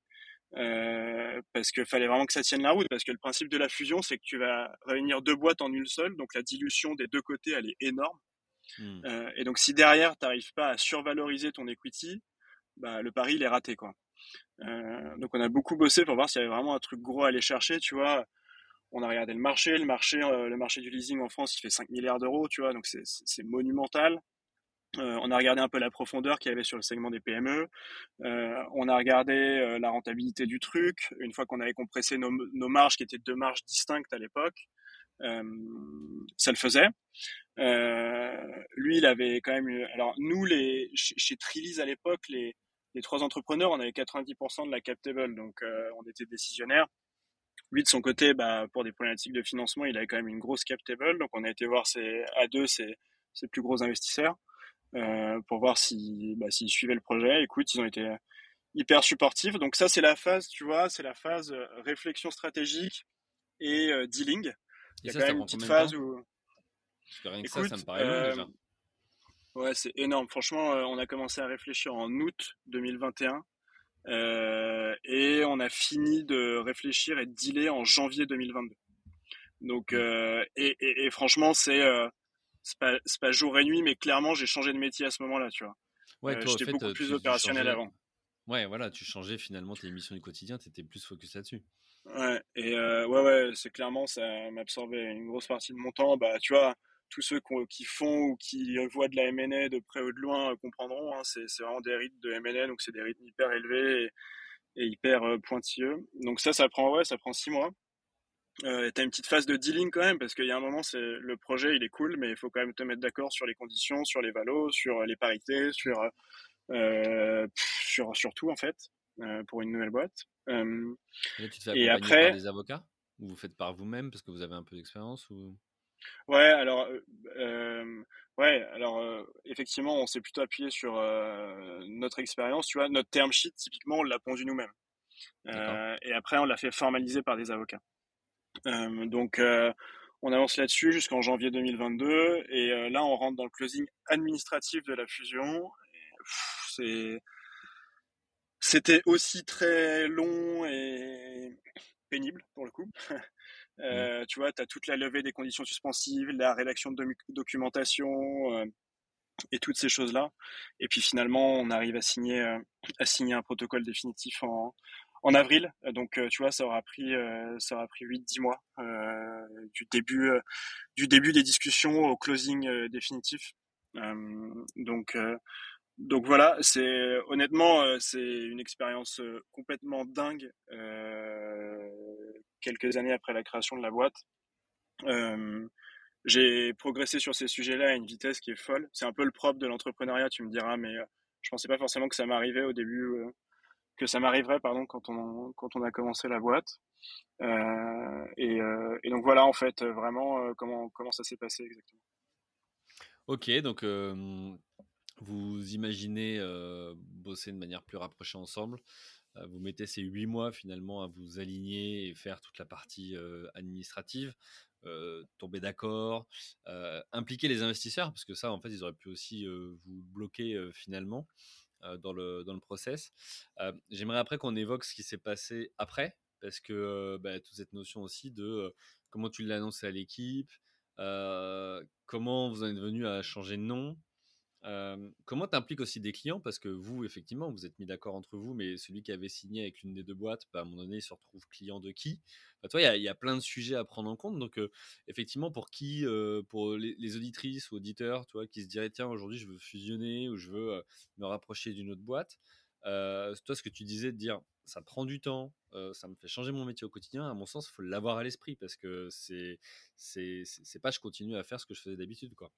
parce qu'il fallait vraiment que ça tienne la route, parce que le principe de la fusion, c'est que tu vas réunir deux boîtes en une seule, donc la dilution des deux côtés, elle est énorme. Mmh. et donc si derrière, tu n'arrives pas à survaloriser ton equity, bah, le pari, il est raté. Quoi. donc on a beaucoup bossé pour voir s'il y avait vraiment un truc gros à aller chercher, tu vois on a regardé le marché, le marché, le marché du leasing en France, il fait 5 milliards d'euros, tu vois, donc c'est monumental. Euh, on a regardé un peu la profondeur qu'il y avait sur le segment des PME. Euh, on a regardé euh, la rentabilité du truc. Une fois qu'on avait compressé nos, marges, qui étaient deux marges distinctes à l'époque, ça le faisait. lui, il avait quand même. Alors nous, chez, chez à l'époque, les, trois entrepreneurs, on avait 90% de la cap table, donc on était décisionnaires. Lui, de son côté, bah, pour des problématiques de financement, il avait quand même une grosse cap table, donc on a été voir ses, à deux ses, ses plus gros investisseurs. Euh, pour voir bah, s'ils suivaient le projet. Écoute, ils ont été hyper supportifs. Donc ça, c'est la phase, tu vois, c'est la phase euh, réflexion stratégique et euh, dealing. Il y a quand même une petite phase où... Parce que ça, ça me paraît long déjà. Ouais, c'est énorme. Franchement, on a commencé à réfléchir en août 2021 euh, et on a fini de réfléchir et de dealer en janvier 2022. Donc, mmh. et, et, franchement, c'est c'est pas, pas, jour et nuit, mais clairement, j'ai changé de métier à ce moment-là, tu vois. Ouais, euh, J'étais beaucoup plus opérationnel avant. Ouais, voilà, tu changeais finalement tes missions du quotidien, tu étais plus focus là-dessus. Ouais, et euh, ouais, ouais, c'est clairement, ça m'absorbait une grosse partie de mon temps. Bah, tu vois, tous ceux qui font ou qui voient de la M&A de près ou de loin euh, comprendront. Hein, c'est vraiment des rythmes de M&A, donc c'est des rythmes hyper élevés et, et hyper pointilleux. Donc ça, ça prend, ouais, ça prend six mois. Euh, tu as une petite phase de dealing quand même, parce qu'il y a un moment, c'est le projet, il est cool, mais il faut quand même te mettre d'accord sur les conditions, sur les valos, sur les parités, sur, euh, sur, sur tout en fait, euh, pour une nouvelle boîte. Euh, et, tu te fais et après, par des avocats? Ou vous faites par vous-même parce que vous avez un peu d'expérience ou... Ouais, alors, euh, ouais, alors effectivement, on s'est plutôt appuyé sur notre expérience. Tu vois, notre term sheet, typiquement, on l'a pondu nous-mêmes. et après, on l'a fait formaliser par des avocats. Euh, donc, euh, on avance là-dessus jusqu'en janvier 2022 et euh, là, on rentre dans le closing administratif de la fusion. C'est c'était aussi très long et pénible pour le coup. [LAUGHS] Euh, tu vois, tu as toute la levée des conditions suspensives, la rédaction de documentation euh, et toutes ces choses-là. Et puis finalement, on arrive à signer, à signer un protocole définitif en, en avril. Donc, euh, tu vois, ça aura pris, euh, ça aura pris 8-10 mois euh, du début, du début des discussions au closing définitif. donc, donc voilà, c'est honnêtement, c'est une expérience complètement dingue. quelques années après la création de la boîte, j'ai progressé sur ces sujets-là à une vitesse qui est folle. C'est un peu le propre de l'entrepreneuriat, tu me diras, mais je pensais pas forcément que ça m'arrivait au début que ça m'arriverait pardon quand on quand on a commencé la boîte. Euh, et, euh, et, donc voilà en fait vraiment euh, comment comment ça s'est passé exactement. Ok donc vous imaginez bosser de manière plus rapprochée ensemble. Vous mettez ces huit mois finalement à vous aligner et faire toute la partie administrative tomber d'accord impliquer les investisseurs parce que ça en fait ils auraient pu aussi vous bloquer finalement dans, le, dans le process. Euh, j'aimerais après qu'on évoque ce qui s'est passé après, parce que euh, bah, toute cette notion aussi de comment tu l'as annoncé à l'équipe, comment vous en êtes venu à changer de nom, comment tu impliques aussi des clients? Parce que vous, effectivement, vous êtes mis d'accord entre vous, mais celui qui avait signé avec l'une des deux boîtes, bah, à un moment donné, il se retrouve client de qui? Toi, il y, a plein de sujets à prendre en compte. Donc, effectivement, pour qui Pour les, auditrices ou auditeurs toi, qui se diraient tiens, aujourd'hui, je veux fusionner ou je veux me rapprocher d'une autre boîte. toi, ce que tu disais de dire ça prend du temps, ça me fait changer mon métier au quotidien. À mon sens, il faut l'avoir à l'esprit parce que c'est c'est pas je continue à faire ce que je faisais d'habitude, quoi.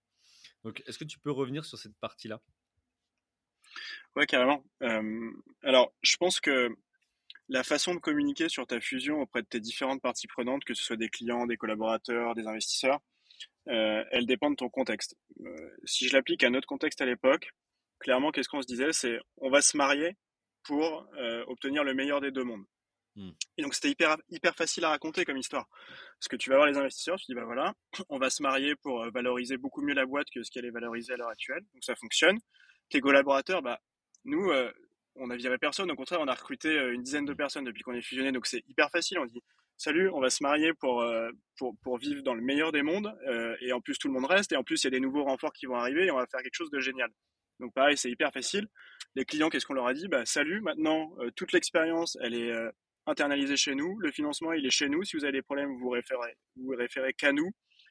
Donc, est-ce que tu peux revenir sur cette partie-là? Ouais, carrément. alors, je pense que la façon de communiquer sur ta fusion auprès de tes différentes parties prenantes, que ce soit des clients, des collaborateurs, des investisseurs, elle dépend de ton contexte. si je l'applique à notre contexte à l'époque, clairement, qu'est-ce qu'on se disait? C'est on va se marier pour obtenir le meilleur des deux mondes. Mmh. Et donc c'était hyper, hyper facile à raconter comme histoire. Parce que tu vas voir les investisseurs, tu dis bah voilà, [CLEARS THROAT] on va se marier pour valoriser beaucoup mieux la boîte que ce qu'elle est valorisée à l'heure actuelle. Donc ça fonctionne. Tes collaborateurs, bah nous, on a viré personne. Au contraire, on a recruté une dizaine de personnes depuis qu'on est fusionné. Donc c'est hyper facile. On dit salut, on va se marier pour, pour, pour vivre dans le meilleur des mondes. et en plus, tout le monde reste. Et en plus, il y a des nouveaux renforts qui vont arriver et on va faire quelque chose de génial. Donc pareil, c'est hyper facile. Les clients, qu'est-ce qu'on leur a dit? Bah, Salut, maintenant, toute l'expérience, elle est internalisée chez nous. Le financement, il est chez nous. Si vous avez des problèmes, vous vous référez, vous, vous référez qu'à nous.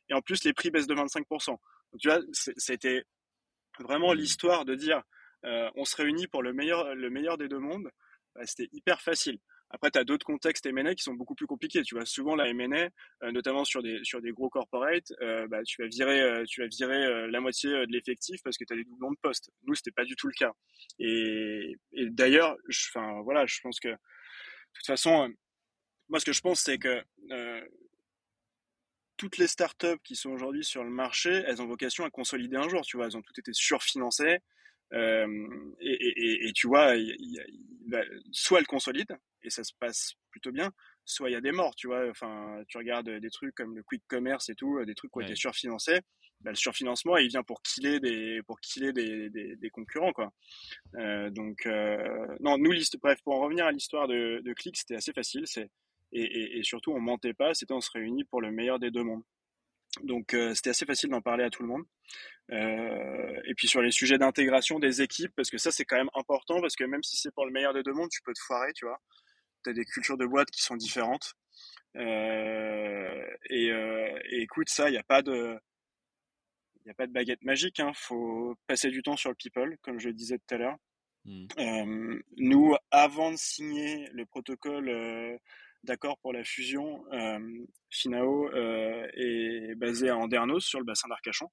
Et en plus, les prix baissent de 25%. Donc tu vois, c'était vraiment mmh. l'histoire de dire euh, on se réunit pour le meilleur, le meilleur des deux mondes, bah, c'était hyper facile. Après, tu as d'autres contextes M&A qui sont beaucoup plus compliqués. Tu vois, souvent la M&A, euh, notamment sur des, sur des gros corporates, euh, bah, tu vas virer, tu vas virer la moitié de l'effectif parce que tu as des doublons de postes. Nous, c'était pas du tout le cas. Et, et d'ailleurs, enfin voilà, je pense que toute façon, moi, ce que je pense, c'est que toutes les startups qui sont aujourd'hui sur le marché, elles ont vocation à consolider un jour. Tu vois, elles ont toutes été surfinancées. Euh, et, tu vois, soit elle consolide et ça se passe plutôt bien, soit il y a des morts, tu vois. Enfin, tu regardes des trucs comme le quick commerce et tout, des trucs qui ont été surfinancés. Bah, le surfinancement, il vient pour killer des, pour killer des, des, concurrents, quoi. Euh, donc, euh, non, nous, bref, pour en revenir à l'histoire de, de Click, c'était assez facile. C'est, et, et, surtout, on mentait pas, c'était on se réunit pour le meilleur des deux mondes. Donc euh, c'était assez facile d'en parler à tout le monde. Euh, et puis sur les sujets d'intégration des équipes, parce que ça c'est quand même important, parce que même si c'est pour le meilleur des deux mondes, tu peux te foirer, tu vois. Tu as des cultures de boîte qui sont différentes. Euh, et, et, écoute, ça, il n'y a pas de... Il n'y a pas de baguette magique, il hein. faut passer du temps sur le people, comme je le disais tout à l'heure. Mmh. nous, avant de signer le protocole d'accord pour la fusion, euh, Finao euh, est basé à Andernos sur le bassin d'Arcachon.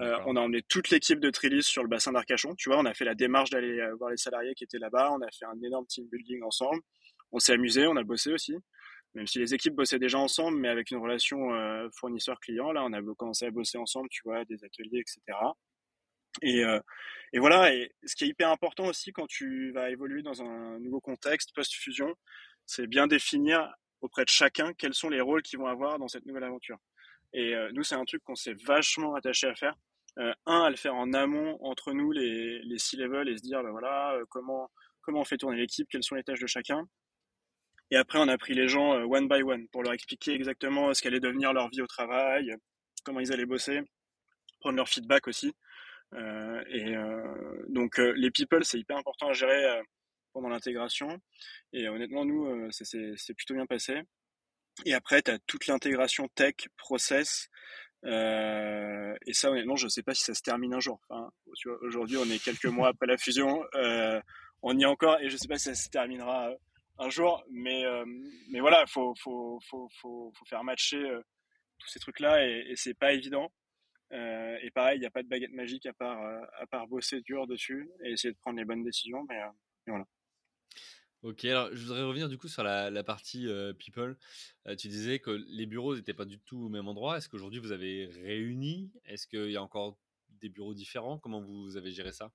Euh, on a emmené toute l'équipe de Trilis sur le bassin d'Arcachon. Tu vois, on a fait la démarche d'aller voir les salariés qui étaient là-bas. On a fait un énorme team building ensemble. On s'est amusé, on a bossé aussi. Même si les équipes bossaient déjà ensemble, mais avec une relation fournisseur-client, là, on a commencé à bosser ensemble, tu vois, des ateliers, etc. Et, et, voilà, et ce qui est hyper important aussi quand tu vas évoluer dans un nouveau contexte post-fusion, c'est bien définir auprès de chacun quels sont les rôles qu'ils vont avoir dans cette nouvelle aventure. Et euh, nous, c'est un truc qu'on s'est vachement attaché à faire. Euh, un, à le faire en amont entre nous, les, les C-level, et se dire, ben voilà, euh, comment, comment on fait tourner l'équipe, quelles sont les tâches de chacun. Et après, on a pris les gens one by one pour leur expliquer exactement ce qu'allait devenir leur vie au travail, comment ils allaient bosser, prendre leur feedback aussi. et donc, les people, c'est hyper important à gérer pendant l'intégration. Et honnêtement, nous, euh, c'est plutôt bien passé. Et après, tu as toute l'intégration tech, process. Euh, et ça, honnêtement, je ne sais pas si ça se termine un jour. Aujourd'hui, on est quelques mois après la fusion. Euh, on y est encore et je ne sais pas si ça se terminera un jour. Mais, mais voilà, il faut, faut, faut, faut, faire matcher tous ces trucs-là et, et c'est pas évident. et pareil, il n'y a pas de baguette magique à part, à part bosser dur dessus et essayer de prendre les bonnes décisions. Mais, voilà. Ok, alors je voudrais revenir du coup sur la, partie people. tu disais que les bureaux n'étaient pas du tout au même endroit. Est-ce qu'aujourd'hui vous avez réuni? Est-ce qu'il y a encore des bureaux différents? Comment vous avez géré ça?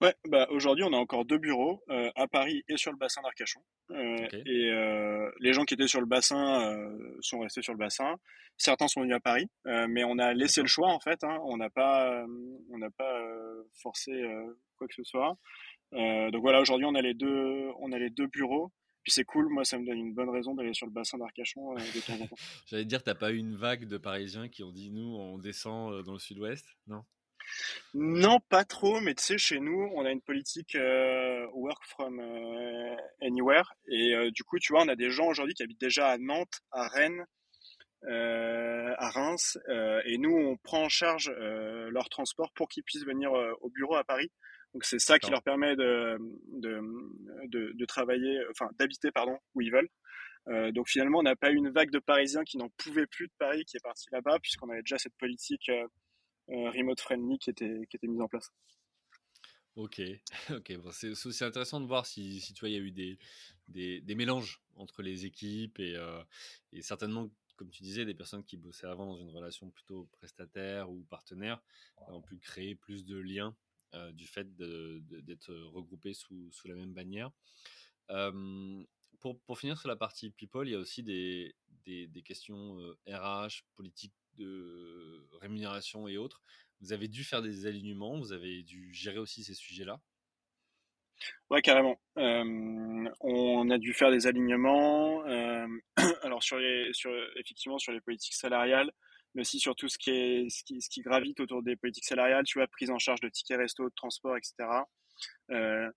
Ouais, bah aujourd'hui on a encore deux bureaux à Paris et sur le bassin d'Arcachon. Et les gens qui étaient sur le bassin sont restés sur le bassin. Certains sont venus à Paris, mais on a laissé le choix en fait. Hein. On n'a pas, on n'a pas forcé quoi que ce soit. Euh, donc voilà, aujourd'hui on a les deux, on a les deux bureaux. Puis c'est cool, moi ça me donne une bonne raison d'aller sur le bassin d'Arcachon euh, de temps en temps. [LAUGHS] J'allais dire, t'as pas eu une vague de Parisiens qui ont dit nous on descend euh, dans le sud-ouest, non? Non, pas trop, mais tu sais, chez nous on a une politique work from anywhere. Et du coup, tu vois, on a des gens aujourd'hui qui habitent déjà à Nantes, à Rennes, à Reims, et nous on prend en charge leur transport pour qu'ils puissent venir au bureau à Paris. Donc c'est ça qui leur permet de, de, de, travailler, enfin d'habiter pardon où ils veulent. Euh, donc finalement, on n'a pas eu une vague de Parisiens qui n'en pouvaient plus de Paris qui est parti là-bas, puisqu'on avait déjà cette politique euh, euh, remote friendly qui était, qui était mise en place. Ok, [LAUGHS] ok. Bon, c'est aussi intéressant de voir si, si tu vois, il y a eu des, des, des mélanges entre les équipes et, et, certainement, comme tu disais, des personnes qui bossaient avant dans une relation plutôt prestataire ou partenaire ont pu créer plus de liens euh, du fait d'être regroupés sous, sous, la même bannière. pour, pour, finir sur la partie people, il y a aussi des, des, des questions RH, politique de rémunération et autres. Vous avez dû faire des alignements, vous avez dû gérer aussi ces sujets-là? Ouais, carrément. Euh, on a dû faire des alignements. Euh, [CLEARS THROAT] alors sur les, sur effectivement sur les politiques salariales, mais aussi sur tout ce qui est ce qui, ce qui gravite autour des politiques salariales. Tu vois, prise en charge de tickets resto, de transport, etc. Euh,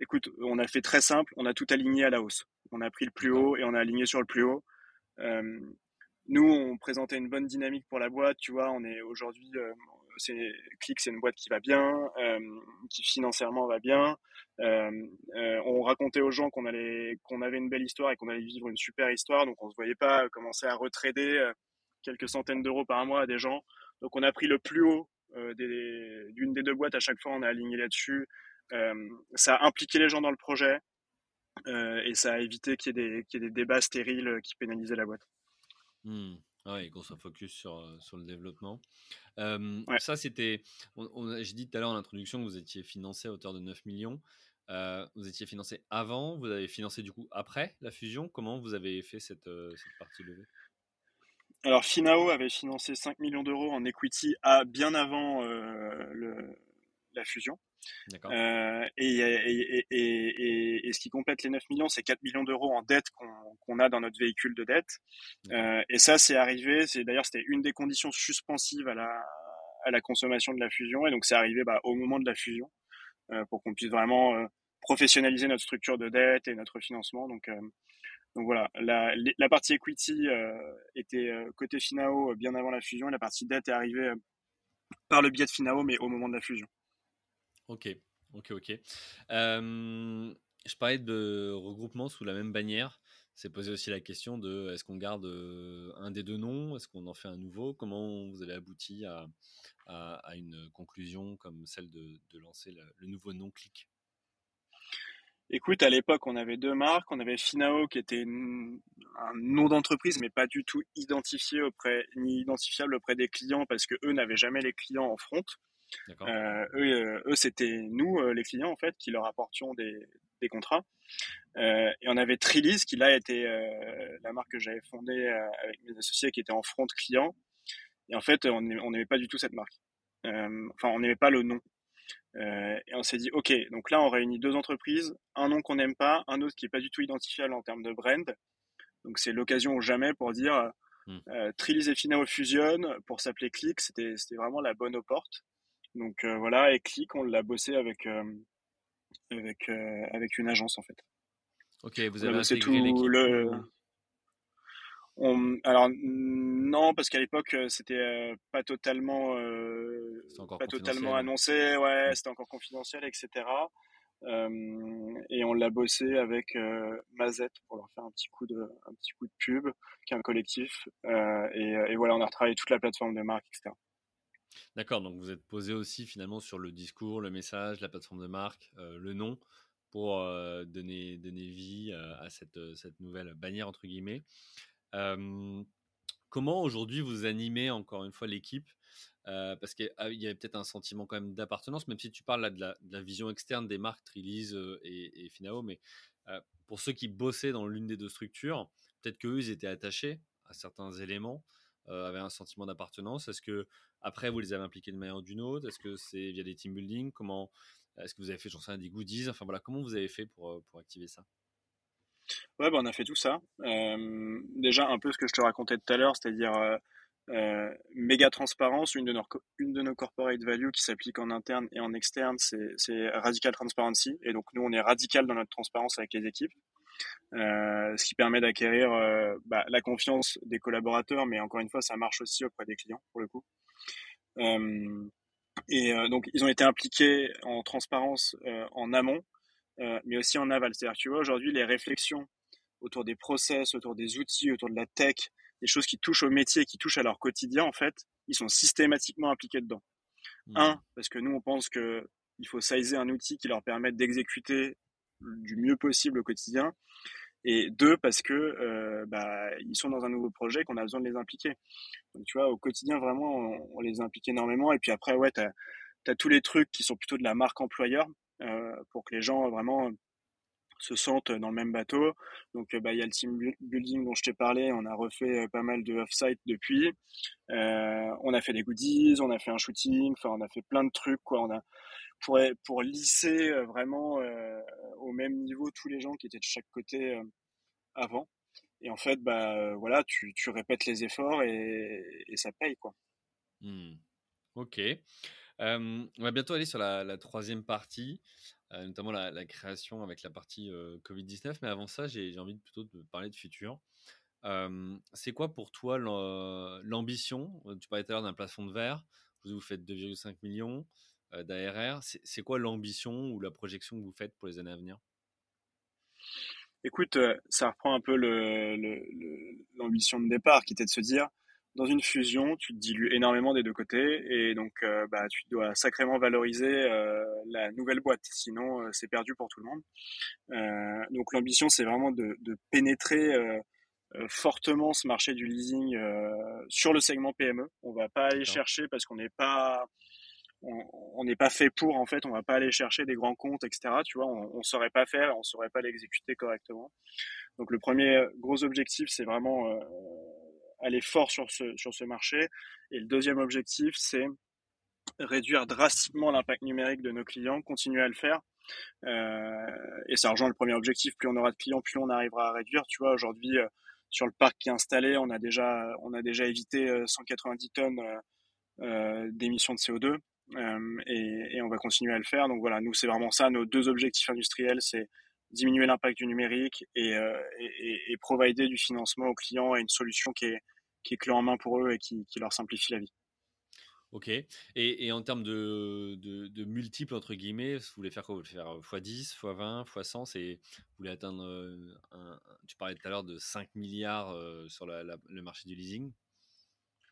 écoute, on a fait très simple. On a tout aligné à la hausse. On a pris le plus haut et on a aligné sur le plus haut. Euh, nous, on présentait une bonne dynamique pour la boîte. Tu vois, on est aujourd'hui, euh, c'est Click, c'est une boîte qui va bien, euh, qui financièrement va bien. Euh, euh, on racontait aux gens qu'on allait, qu'on avait une belle histoire et qu'on allait vivre une super histoire, donc on se voyait pas commencer à retrader quelques centaines d'euros par mois à des gens. Donc on a pris le plus haut d'une des deux boîtes à chaque fois, on a aligné là-dessus. ça a impliqué les gens dans le projet et ça a évité qu'il y, ait des, des débats stériles qui pénalisaient la boîte. Mmh. Ah qu'on se focus sur, sur le développement. Ça, c'était. J'ai dit tout à l'heure en introduction que vous étiez financé à hauteur de 9 millions. vous étiez financé avant, vous avez financé du coup après la fusion. Comment vous avez fait cette, cette partie levée? Alors, Finao avait financé 5 millions d'euros en equity à, bien avant le, la fusion. Euh, et, et, et, et, ce qui complète les 9 millions, c'est 4 millions d'euros en dette qu'on a dans notre véhicule de dette. Euh, et ça, c'est arrivé. C'est d'ailleurs c'était une des conditions suspensives à la, à la consommation de la fusion. Et donc c'est arrivé bah, au moment de la fusion euh, pour qu'on puisse vraiment professionnaliser notre structure de dette et notre financement. Donc donc voilà, la, la partie equity était côté Finao bien avant la fusion. Et la partie dette est arrivée par le biais de Finao, mais au moment de la fusion. Ok, ok, ok. je parlais de regroupement sous la même bannière. C'est posé aussi la question de est-ce qu'on garde un des deux noms? Est-ce qu'on en fait un nouveau? Comment vous avez abouti à, à, une conclusion comme celle de, de lancer le, nouveau nom Click Écoute, à l'époque, on avait deux marques. On avait Finao, qui était un nom d'entreprise, mais pas du tout identifié auprès, ni identifiable auprès des clients parce que eux n'avaient jamais les clients en front. Euh, eux, euh, eux c'était nous, euh, les clients, en fait, qui leur apportions des, des contrats. et on avait Trilise, qui là était la marque que j'avais fondée avec mes associés, qui était en front client. Et en fait, on n'aimait pas du tout cette marque. enfin, on n'aimait pas le nom. et on s'est dit, OK, donc là, on réunit deux entreprises, un nom qu'on n'aime pas, un autre qui est pas du tout identifiable en termes de brand. Donc, c'est l'occasion ou jamais pour dire, hmm. Trilise et Finao fusionnent pour s'appeler Click. C'était vraiment la bonne aux portes. Donc euh, voilà, et Click, on l'a bossé avec, euh, avec, euh, avec une agence en fait. Ok, vous avez intégré l'équipe le... Alors non, parce qu'à l'époque c'était pas totalement, pas totalement annoncé, ouais, c'était encore confidentiel, etc. et on l'a bossé avec Mazette pour leur faire un petit coup de, un petit coup de pub, qui est un collectif. Et, et, voilà, on a retravaillé toute la plateforme de marque, etc. D'accord, donc vous êtes posé aussi finalement sur le discours, le message, la plateforme de marque, euh, le nom, pour euh, donner, donner vie euh, à cette, cette, nouvelle bannière, entre guillemets. comment aujourd'hui vous animez encore une fois l'équipe Parce qu'il y avait peut-être un sentiment quand même d'appartenance, même si tu parles là de la, vision externe des marques Trilise et, et, Finao, mais pour ceux qui bossaient dans l'une des deux structures, peut-être qu'eux, ils étaient attachés à certains éléments. Euh, avaient un sentiment d'appartenance Est-ce que après vous les avez impliqués d'une manière ou d'une autre? Est-ce que c'est via des team building? Comment Est-ce que vous avez fait, j'en sais des goodies? Enfin voilà, comment vous avez fait pour, euh, pour activer ça? Ouais, bah, on a fait tout ça. Euh, déjà un peu ce que je te racontais tout à l'heure, c'est-à-dire méga transparence. Une de, nos, une de nos corporate values qui s'applique en interne et en externe, c'est radical transparency. Et donc nous, on est radical dans notre transparence avec les équipes. Euh, ce qui permet d'acquérir euh, bah, la confiance des collaborateurs, mais encore une fois, ça marche aussi auprès des clients pour le coup. Euh, et donc, ils ont été impliqués en transparence en amont, mais aussi en aval. C'est-à-dire, tu vois, aujourd'hui, les réflexions autour des process, autour des outils, autour de la tech, des choses qui touchent au métier, qui touchent à leur quotidien, en fait, ils sont systématiquement impliqués dedans. Mmh. Un, parce que nous, on pense que il faut sizer un outil qui leur permette d'exécuter du mieux possible au quotidien. Et deux, parce que euh, bah, ils sont dans un nouveau projet qu'on a besoin de les impliquer. Donc, tu vois, au quotidien, vraiment, on, les implique énormément. Et puis après, ouais, tu as, tous les trucs qui sont plutôt de la marque employeur euh, pour que les gens vraiment se sentent dans le même bateau. Donc, bah, il y a le team building dont je t'ai parlé. On a refait pas mal de off-site depuis. on a fait des goodies, on a fait un shooting. Enfin, on a fait plein de trucs. Quoi. On a pour, pour lisser vraiment au même niveau tous les gens qui étaient de chaque côté avant. Et en fait, bah voilà, tu, tu répètes les efforts et, ça paye quoi. Mmh. Ok. on va bientôt aller sur la, troisième partie, notamment la, création avec la partie Covid-19. Mais avant ça, j'ai envie de, plutôt de parler de futur. c'est quoi pour toi l'ambition? Tu parlais tout à l'heure d'un plafond de verre. Vous, vous faites 2,5 millions d'ARR. C'est quoi l'ambition ou la projection que vous faites pour les années à venir? Écoute, ça reprend un peu l'ambition de départ qui était de se dire, dans une fusion, tu te dilues énormément des deux côtés et donc bah, tu dois sacrément valoriser la nouvelle boîte, sinon c'est perdu pour tout le monde. donc l'ambition, c'est vraiment de, pénétrer fortement ce marché du leasing sur le segment PME. On va pas aller chercher parce qu'on n'est pas on n'est pas fait pour en fait on va pas aller chercher des grands comptes etc tu vois on, on saurait pas faire on saurait pas l'exécuter correctement. Donc le premier gros objectif c'est vraiment euh, aller fort sur ce sur ce marché. Et le deuxième objectif c'est réduire drastiquement l'impact numérique de nos clients continuer à le faire. Euh, et ça rejoint le premier objectif plus on aura de clients plus on arrivera à réduire. Tu vois aujourd'hui euh, sur le parc qui est installé on a déjà on a déjà évité 190 tonnes d'émissions de CO2 euh, et, on va continuer à le faire. Donc voilà, nous, c'est vraiment ça. Nos deux objectifs industriels, c'est diminuer l'impact du numérique et, euh, provider du financement aux clients et une solution qui est, qui clé en main pour eux et qui, leur simplifie la vie. Ok. Et, en termes de, multiples, entre guillemets, vous voulez faire quoi? Vous voulez faire x10, x20, x100 Vous voulez atteindre, un, tu parlais tout à l'heure de 5 milliards sur le marché du leasing?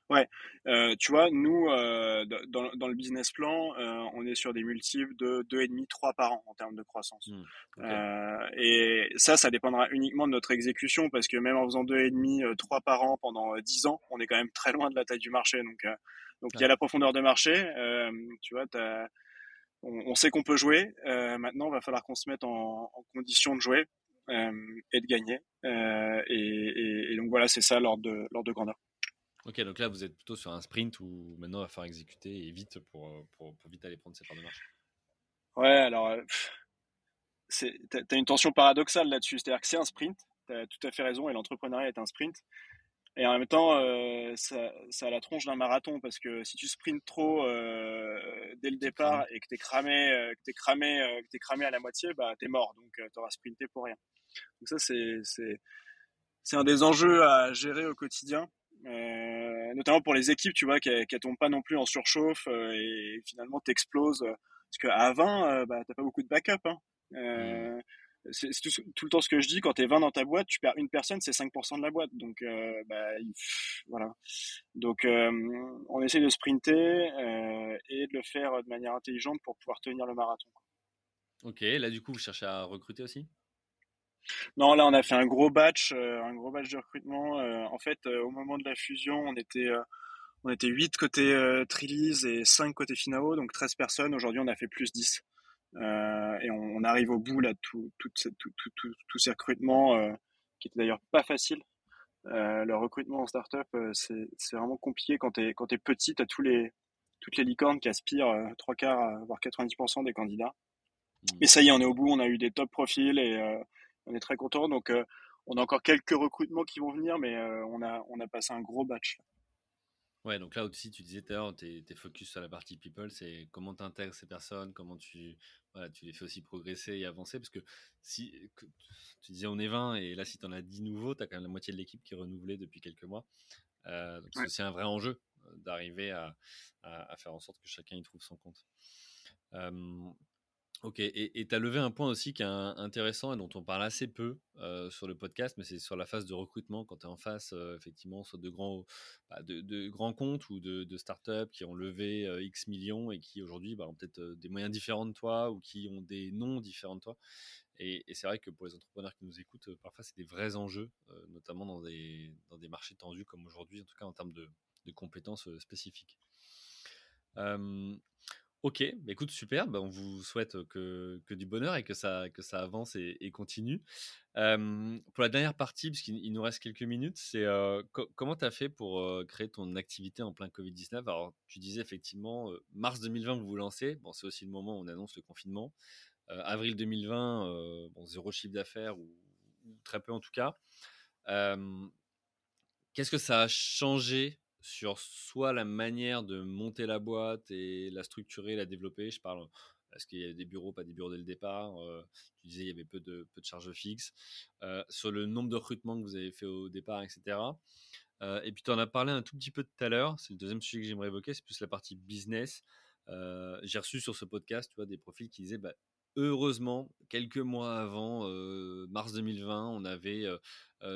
Ouais, euh, tu vois, nous, euh, dans, dans, le business plan, euh, on est sur des multiples de 2,5, 3 par an en termes de croissance. Mmh, euh, et ça, ça dépendra uniquement de notre exécution parce que même en faisant 2,5, 3 par an pendant 10 ans, on est quand même très loin de la taille du marché. Donc, donc il y a la profondeur de marché. tu vois, on, on, sait qu'on peut jouer. maintenant, il va falloir qu'on se mette en, en condition de jouer et de gagner. Et, et, et, donc voilà, c'est ça l'ordre de, de grandeur. Ok, donc là, vous êtes plutôt sur un sprint où maintenant, il va falloir exécuter et vite pour, euh, pour, vite aller prendre ces parts de marche. Ouais, alors, euh, tu as une tension paradoxale là-dessus. C'est-à-dire que c'est un sprint, tu as tout à fait raison, et l'entrepreneuriat est un sprint. Et en même temps, euh, ça, ça, a la tronche d'un marathon parce que si tu sprints trop dès le départ et que tu es cramé, que es cramé, que cramé à la moitié, bah es mort. Donc tu auras sprinté pour rien. Donc ça c'est c'est un des enjeux à gérer au quotidien. Euh, notamment pour les équipes, tu vois, qui ne tombent pas non plus en surchauffe euh, et finalement t'exploses. Parce qu'à 20, euh, bah, t'as pas beaucoup de backup. Hein. Mmh. C'est tout, le temps ce que je dis, quand tu es 20 dans ta boîte, tu perds une personne, c'est 5% de la boîte. Donc, bah, voilà. Donc, on essaie de sprinter et de le faire de manière intelligente pour pouvoir tenir le marathon. Ok, là du coup, vous cherchez à recruter aussi? Non, là, on a fait un gros batch, euh, un gros batch de recrutement. Euh, en fait, euh, au moment de la fusion, on était, on était 8 côté Trilise et 5 côté Finao, donc 13 personnes. Aujourd'hui, on a fait plus 10. et on, arrive au bout là tous ces recrutements qui étaient d'ailleurs pas faciles. le recrutement en startup, c'est vraiment compliqué quand tu es, es, petit, tu as tous les, toutes les licornes qui aspirent 3 quarts, voire 90% des candidats. Mmh. Mais ça y est, on est au bout, on a eu des top profils et on est très content. Donc, euh, on a encore quelques recrutements qui vont venir, mais euh, on, a, on a passé un gros batch. Ouais, donc là aussi, tu disais tout à l'heure, tu es, focus sur la partie people, c'est comment tu intègres ces personnes, comment tu, voilà, tu les fais aussi progresser et avancer. Parce que si tu disais on est 20 et là, si tu en as 10 nouveaux, tu as quand même la moitié de l'équipe qui est renouvelée depuis quelques mois. Euh, donc c'est aussi un vrai enjeu d'arriver à, à, faire en sorte que chacun y trouve son compte. Ok, et tu as levé un point aussi qui est intéressant et dont on parle assez peu sur le podcast, mais c'est sur la phase de recrutement quand tu es en face, effectivement, soit de grands, bah, de, grands comptes ou de, de startups qui ont levé X millions et qui aujourd'hui bah, ont peut-être des moyens différents de toi ou qui ont des noms différents de toi. Et, c'est vrai que pour les entrepreneurs qui nous écoutent, parfois c'est des vrais enjeux, notamment dans des, dans des marchés tendus comme aujourd'hui, en tout cas en termes de, de compétences spécifiques. Ok, bah, écoute, super. Bah, on vous souhaite que, du bonheur et que ça, que ça avance et, continue. pour la dernière partie, puisqu'il nous reste quelques minutes, c'est comment tu as fait pour créer ton activité en plein Covid-19 Alors, tu disais effectivement, mars 2020, vous vous lancez. Bon, c'est aussi le moment où on annonce le confinement. avril 2020, bon, zéro chiffre d'affaires ou, très peu en tout cas. Qu'est-ce que ça a changé sur soit la manière de monter la boîte et la structurer, la développer. Je parle, est-ce qu'il y a des bureaux, pas des bureaux dès le départ euh, Tu disais il y avait peu de, peu de charges fixes. Euh, sur le nombre de recrutements que vous avez fait au départ, etc. Euh, et puis tu en as parlé un tout petit peu tout à l'heure. C'est le deuxième sujet que j'aimerais évoquer, c'est plus la partie business. J'ai reçu sur ce podcast, tu vois, des profils qui disaient, bah, heureusement, quelques mois avant, mars 2020, on avait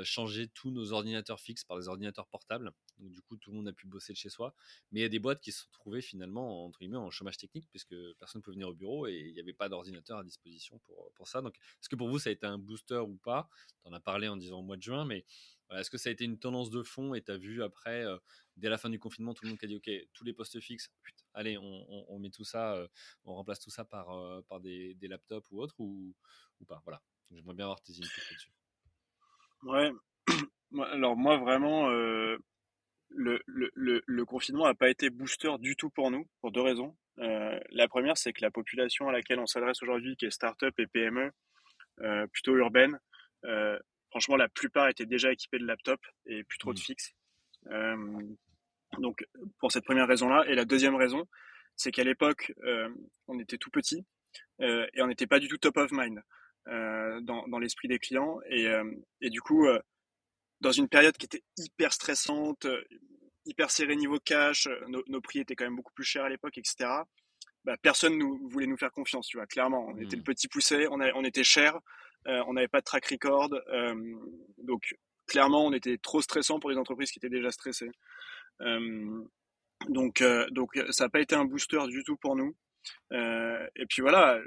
changé tous nos ordinateurs fixes par des ordinateurs portables. Donc, du coup, tout le monde a pu bosser de chez soi. Mais il y a des boîtes qui se sont trouvées finalement, entre guillemets, en chômage technique, puisque personne ne peut venir au bureau et il n'y avait pas d'ordinateur à disposition pour, pour ça. Donc, est-ce que pour vous, ça a été un booster ou pas? Tu en as parlé en disant au mois de juin, mais est-ce que ça a été une tendance de fond et tu as vu après, dès la fin du confinement, tout le monde qui a dit OK, tous les postes fixes, allez, on, met tout ça, on remplace tout ça par, par des, laptops ou autres ou, ou pas Voilà. J'aimerais bien avoir tes inputs là-dessus. Ouais. [CLEARS THROAT] Alors, moi, vraiment, le, le, le, confinement n'a pas été booster du tout pour nous, pour deux raisons. Euh, la première, c'est que la population à laquelle on s'adresse aujourd'hui, qui est start-up et PME, euh, plutôt urbaine, euh, franchement, la plupart étaient déjà équipés de laptop et plus trop de mmh. fixe. Donc, pour cette première raison-là. Et la deuxième raison, c'est qu'à l'époque, on était tout petit et on n'était pas du tout top of mind dans, dans l'esprit des clients. Et, et du coup, dans une période qui était hyper stressante, euh, hyper serrée niveau cash, euh, nos, prix étaient quand même beaucoup plus chers à l'époque, etc. Bah, personne nous voulait nous faire confiance, tu vois, clairement. On était le mmh. petit poussé, on, on était cher, euh, on n'avait pas de track record, donc clairement, on était trop stressant pour les entreprises qui étaient déjà stressées. Donc, donc, ça n'a pas été un booster du tout pour nous. et puis voilà,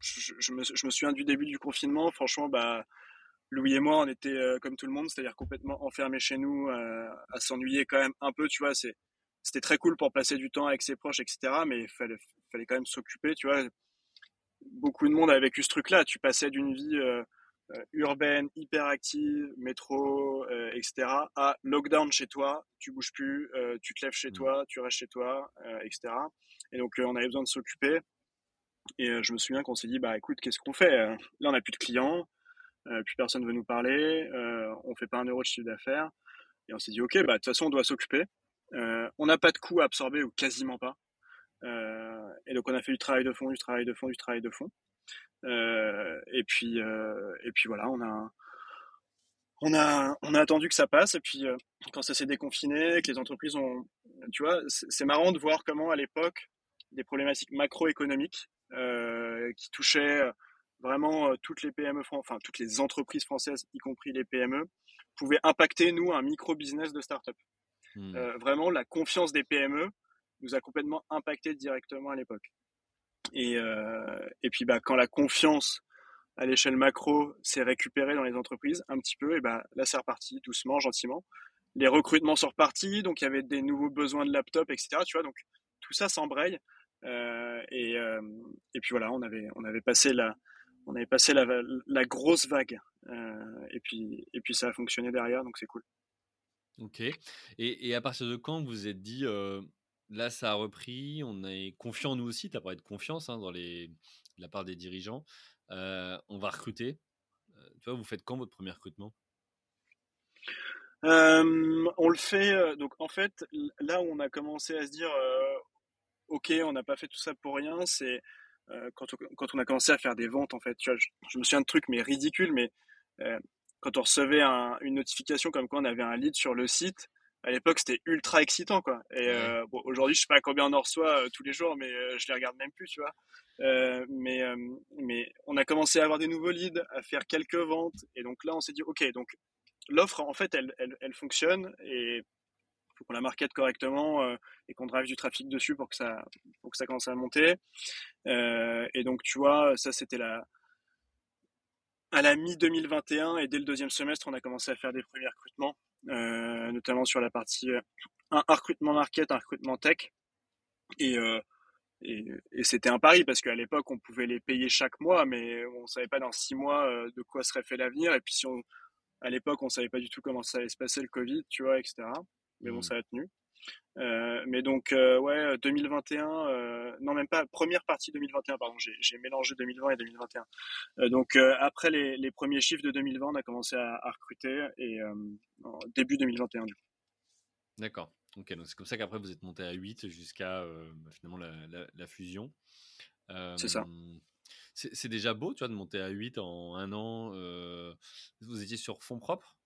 je, me, je, me, souviens du début du confinement, franchement, bah, Louis et moi, on était euh, comme tout le monde, c'est-à-dire complètement enfermés chez nous, euh, à s'ennuyer quand même un peu, tu vois. C'était très cool pour passer du temps avec ses proches, etc. Mais il fallait, fallait quand même s'occuper, tu vois. Beaucoup de monde a vécu ce truc-là. Tu passais d'une vie euh, urbaine, hyper active, métro, etc., à lockdown chez toi, tu bouges plus, tu te lèves chez mmh. toi, tu restes chez toi, etc. Et donc, on avait besoin de s'occuper. Et je me souviens qu'on s'est dit, bah écoute, qu'est-ce qu'on fait Là, on n'a plus de clients euh, plus personne veut nous parler, euh, on fait pas un euro de chiffre d'affaires. Et on s'est dit, ok, bah, de toute façon, on doit s'occuper. Euh, on n'a pas de coûts à absorber ou quasiment pas. et donc, on a fait du travail de fond, du travail de fond, du travail de fond. Et puis, et puis voilà, on a, on a, on a attendu que ça passe. Et puis, quand ça s'est déconfiné, que les entreprises ont, tu vois, c'est marrant de voir comment à l'époque des problématiques macroéconomiques qui touchaient vraiment euh, toutes les PME, enfin toutes les entreprises françaises, y compris les PME, pouvaient impacter nous un micro business de start-up. Euh, vraiment, la confiance des PME nous a complètement impacté directement à l'époque. Et, euh, et puis bah, quand la confiance à l'échelle macro s'est récupérée dans les entreprises un petit peu, et bah, là c'est reparti doucement, gentiment. Les recrutements sont repartis, donc il y avait des nouveaux besoins de laptop, etc. Tu vois, donc tout ça s'embraye. Euh, et, et puis voilà, on avait, on avait passé la, on avait passé la, grosse vague. Euh, et, puis, et puis ça a fonctionné derrière, donc c'est cool. Ok. Et, à partir de quand vous vous êtes dit, euh, là ça a repris, on est confiant nous aussi, tu as parlé de confiance hein, dans les, la part des dirigeants, on va recruter. tu vois, vous faites quand votre premier recrutement? On le fait, donc en fait, là où on a commencé à se dire, ok, on n'a pas fait tout ça pour rien, c'est quand, on, a commencé à faire des ventes, en fait, je, me souviens de trucs, mais ridicules, mais quand on recevait une notification comme quoi on avait un lead sur le site, à l'époque, c'était ultra excitant, quoi. Et euh, bon, aujourd'hui, je sais pas combien on en reçoit tous les jours, mais je les regarde même plus, tu vois. mais, mais on a commencé à avoir des nouveaux leads, à faire quelques ventes, et donc là, on s'est dit, ok, donc l'offre, en fait, elle, elle, elle fonctionne, et faut qu'on la market correctement euh, et qu'on drive du trafic dessus pour que ça, pour que ça commence à monter. Euh, et donc, tu vois, ça, c'était la, à la mi-2021 et dès le deuxième semestre, on a commencé à faire des premiers recrutements, euh, notamment sur la partie un, recrutement market, un recrutement tech. Et et, c'était un pari parce qu'à l'époque, on pouvait les payer chaque mois, mais on savait pas dans six mois de quoi serait fait l'avenir. Et puis, si on, à l'époque, on savait pas du tout comment ça allait se passer le Covid, tu vois, etc. Mais bon, mmh. ça a tenu. Euh, mais donc, euh, ouais, 2021, euh, non, même pas, première partie 2021, pardon, j'ai mélangé 2020 et 2021. donc, après les, les, premiers chiffres de 2020, on a commencé à, à recruter et début 2021, du coup. D'accord. Ok, donc c'est comme ça qu'après vous êtes monté à 8 jusqu'à bah, finalement la, la, la fusion. c'est ça. C'est déjà beau, tu vois, de monter à 8 en un an. vous étiez sur fonds propres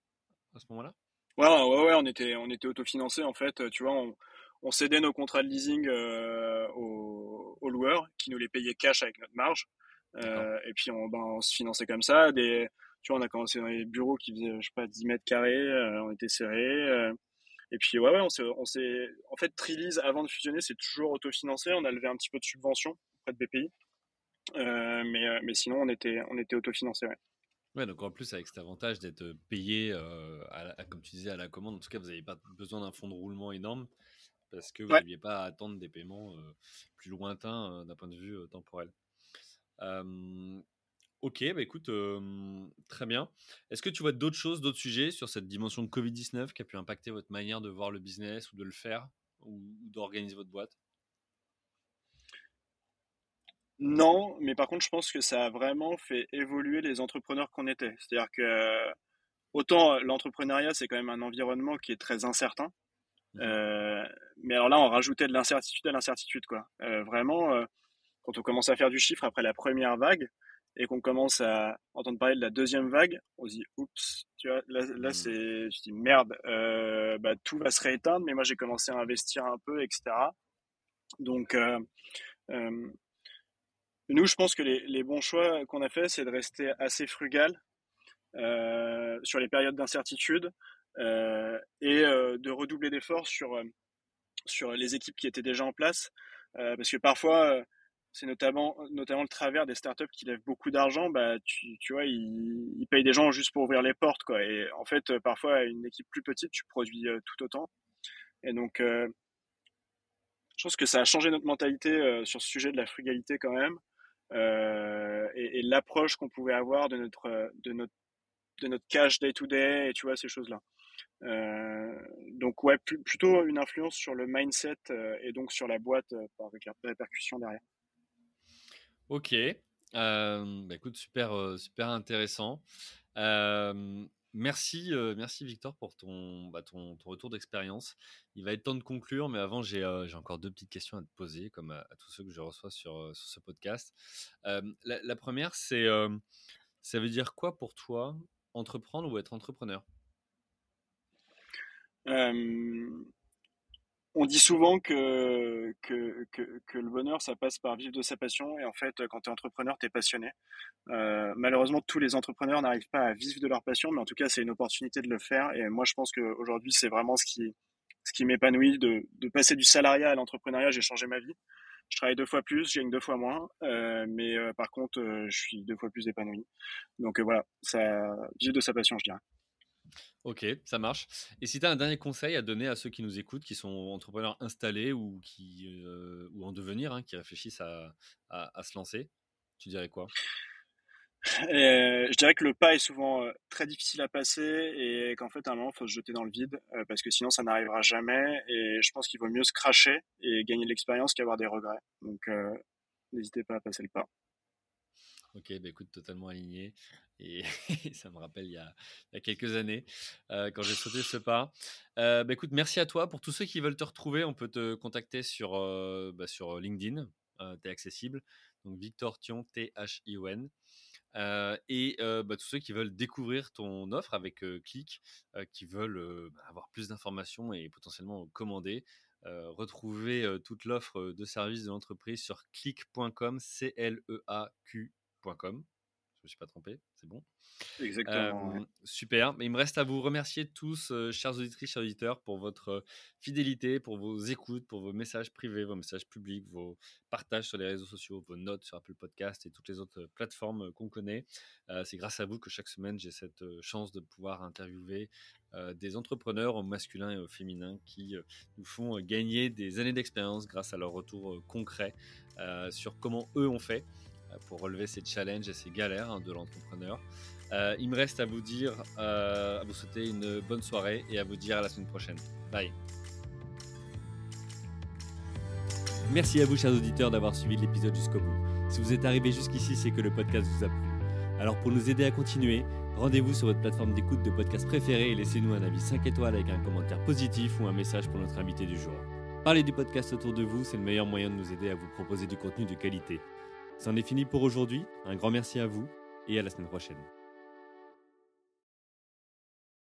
à ce moment-là? Ouais, ouais, ouais, on était, on était autofinancé en fait. Tu vois, on, on cédait nos contrats de leasing euh, aux, aux, loueurs qui nous les payaient cash avec notre marge. Euh, et puis on, ben, on se finançait comme ça. Des, tu vois, on a commencé dans les bureaux qui faisaient, je sais pas, 10 mètres carrés. Euh, on était serrés. Euh. et puis ouais, ouais, on s'est, on s'est, en fait, Trilise avant de fusionner, c'est toujours autofinancé. On a levé un petit peu de subvention auprès de BPI. mais, mais sinon, on était, on était autofinancé. Ouais. Ouais, donc en plus, avec cet avantage d'être payé, euh, à comme tu disais, à la commande, en tout cas, vous n'avez pas besoin d'un fonds de roulement énorme parce que vous n'aviez pas à attendre des paiements euh, plus lointains euh, d'un point de vue temporel. ok, bah écoute, très bien. Est-ce que tu vois d'autres choses, d'autres sujets sur cette dimension de Covid-19 qui a pu impacter votre manière de voir le business ou de le faire ou d'organiser votre boîte? Non, mais par contre, je pense que ça a vraiment fait évoluer les entrepreneurs qu'on était. C'est-à-dire que autant l'entrepreneuriat, c'est quand même un environnement qui est très incertain. Mmh. Euh, mais alors là, on rajoutait de l'incertitude à l'incertitude, quoi. Euh, vraiment, euh, quand on commence à faire du chiffre après la première vague et qu'on commence à entendre parler de la deuxième vague, on se dit, oups, tu vois, là, là mmh. c'est, je dis merde, bah, tout va se rééteindre, mais moi j'ai commencé à investir un peu, etc. Donc, nous, je pense que les, bons choix qu'on a fait, c'est de rester assez frugal euh, sur les périodes d'incertitude euh, et euh, de redoubler d'efforts sur, sur les équipes qui étaient déjà en place. parce que parfois, c'est notamment, notamment le travers des startups qui lèvent beaucoup d'argent, bah, tu, tu vois, ils, ils, payent des gens juste pour ouvrir les portes. Quoi. Et en fait, parfois, une équipe plus petite, tu produis tout autant. Et donc, je pense que ça a changé notre mentalité sur ce sujet de la frugalité quand même. Euh, et, l'approche qu'on pouvait avoir de notre, de notre, de notre cash day to day, et tu vois, ces choses-là. Euh, donc ouais, plutôt une influence sur le mindset euh, et donc sur la boîte par répercussion derrière. Ok, bah écoute, super, super intéressant. Merci, merci Victor pour ton, bah, ton, ton, retour d'expérience. Il va être temps de conclure, mais avant, j'ai encore deux petites questions à te poser, comme à, tous ceux que je reçois sur, sur ce podcast. La, première, c'est ça veut dire quoi pour toi entreprendre ou être entrepreneur? On dit souvent que, que, que, le bonheur, ça passe par vivre de sa passion. Et en fait, quand tu es entrepreneur, tu es passionné. Euh, malheureusement, tous les entrepreneurs n'arrivent pas à vivre de leur passion, mais en tout cas, c'est une opportunité de le faire. Et moi, je pense qu'aujourd'hui, c'est vraiment ce qui, ce qui m'épanouit de, de passer du salariat à l'entrepreneuriat. J'ai changé ma vie. Je travaille deux fois plus, je gagne deux fois moins, euh, mais euh, par contre, je suis deux fois plus épanoui. Donc voilà, ça vivre de sa passion, je dirais. Ok, ça marche. Et si tu as un dernier conseil à donner à ceux qui nous écoutent, qui sont entrepreneurs installés ou, qui, euh, ou en devenir, hein, qui réfléchissent à, à, se lancer, tu dirais quoi? Euh, je dirais que le pas est souvent euh, très difficile à passer et qu'en fait à un moment il faut se jeter dans le vide parce que sinon ça n'arrivera jamais et je pense qu'il vaut mieux se cracher et gagner de l'expérience qu'avoir des regrets. Donc n'hésitez pas à passer le pas. Ok, bah écoute, totalement aligné. Et [LAUGHS] ça me rappelle il y a, quelques années euh, quand j'ai sauté ce pas. Euh, bah écoute, merci à toi. Pour tous ceux qui veulent te retrouver, on peut te contacter sur, euh, bah LinkedIn. tu es accessible. Donc Victor Thion, T-H-I-O-N. et bah, tous ceux qui veulent découvrir ton offre avec Click, qui veulent avoir plus d'informations et potentiellement commander, retrouver toute l'offre de service de l'entreprise sur click.com, C-L-E-A-Q je Je me suis pas trompé, c'est bon. Exactement. Super. Il me reste à vous remercier tous, chers auditrices, chers auditeurs, pour votre fidélité, pour vos écoutes, pour vos messages privés, vos messages publics, vos partages sur les réseaux sociaux, vos notes sur Apple Podcast et toutes les autres plateformes qu'on connaît. c'est grâce à vous que chaque semaine, j'ai cette chance de pouvoir interviewer des entrepreneurs au masculin et au féminin qui nous font gagner des années d'expérience grâce à leur retour concret sur comment eux ont fait. Euh, pour relever ces challenges et ces galères hein, de l'entrepreneur. Euh, il me reste à vous dire, euh, à vous souhaiter une bonne soirée et à vous dire à la semaine prochaine. Bye. Merci à vous, chers auditeurs, d'avoir suivi l'épisode jusqu'au bout. Si vous êtes arrivé jusqu'ici, c'est que le podcast vous a plu. Alors pour nous aider à continuer, rendez-vous sur votre plateforme d'écoute de podcast préférée et laissez-nous un avis 5 étoiles avec un commentaire positif ou un message pour notre invité du jour. Parlez du podcast autour de vous, c'est le meilleur moyen de nous aider à vous proposer du contenu de qualité. C'en est fini pour aujourd'hui. Un grand merci à vous et à la semaine prochaine.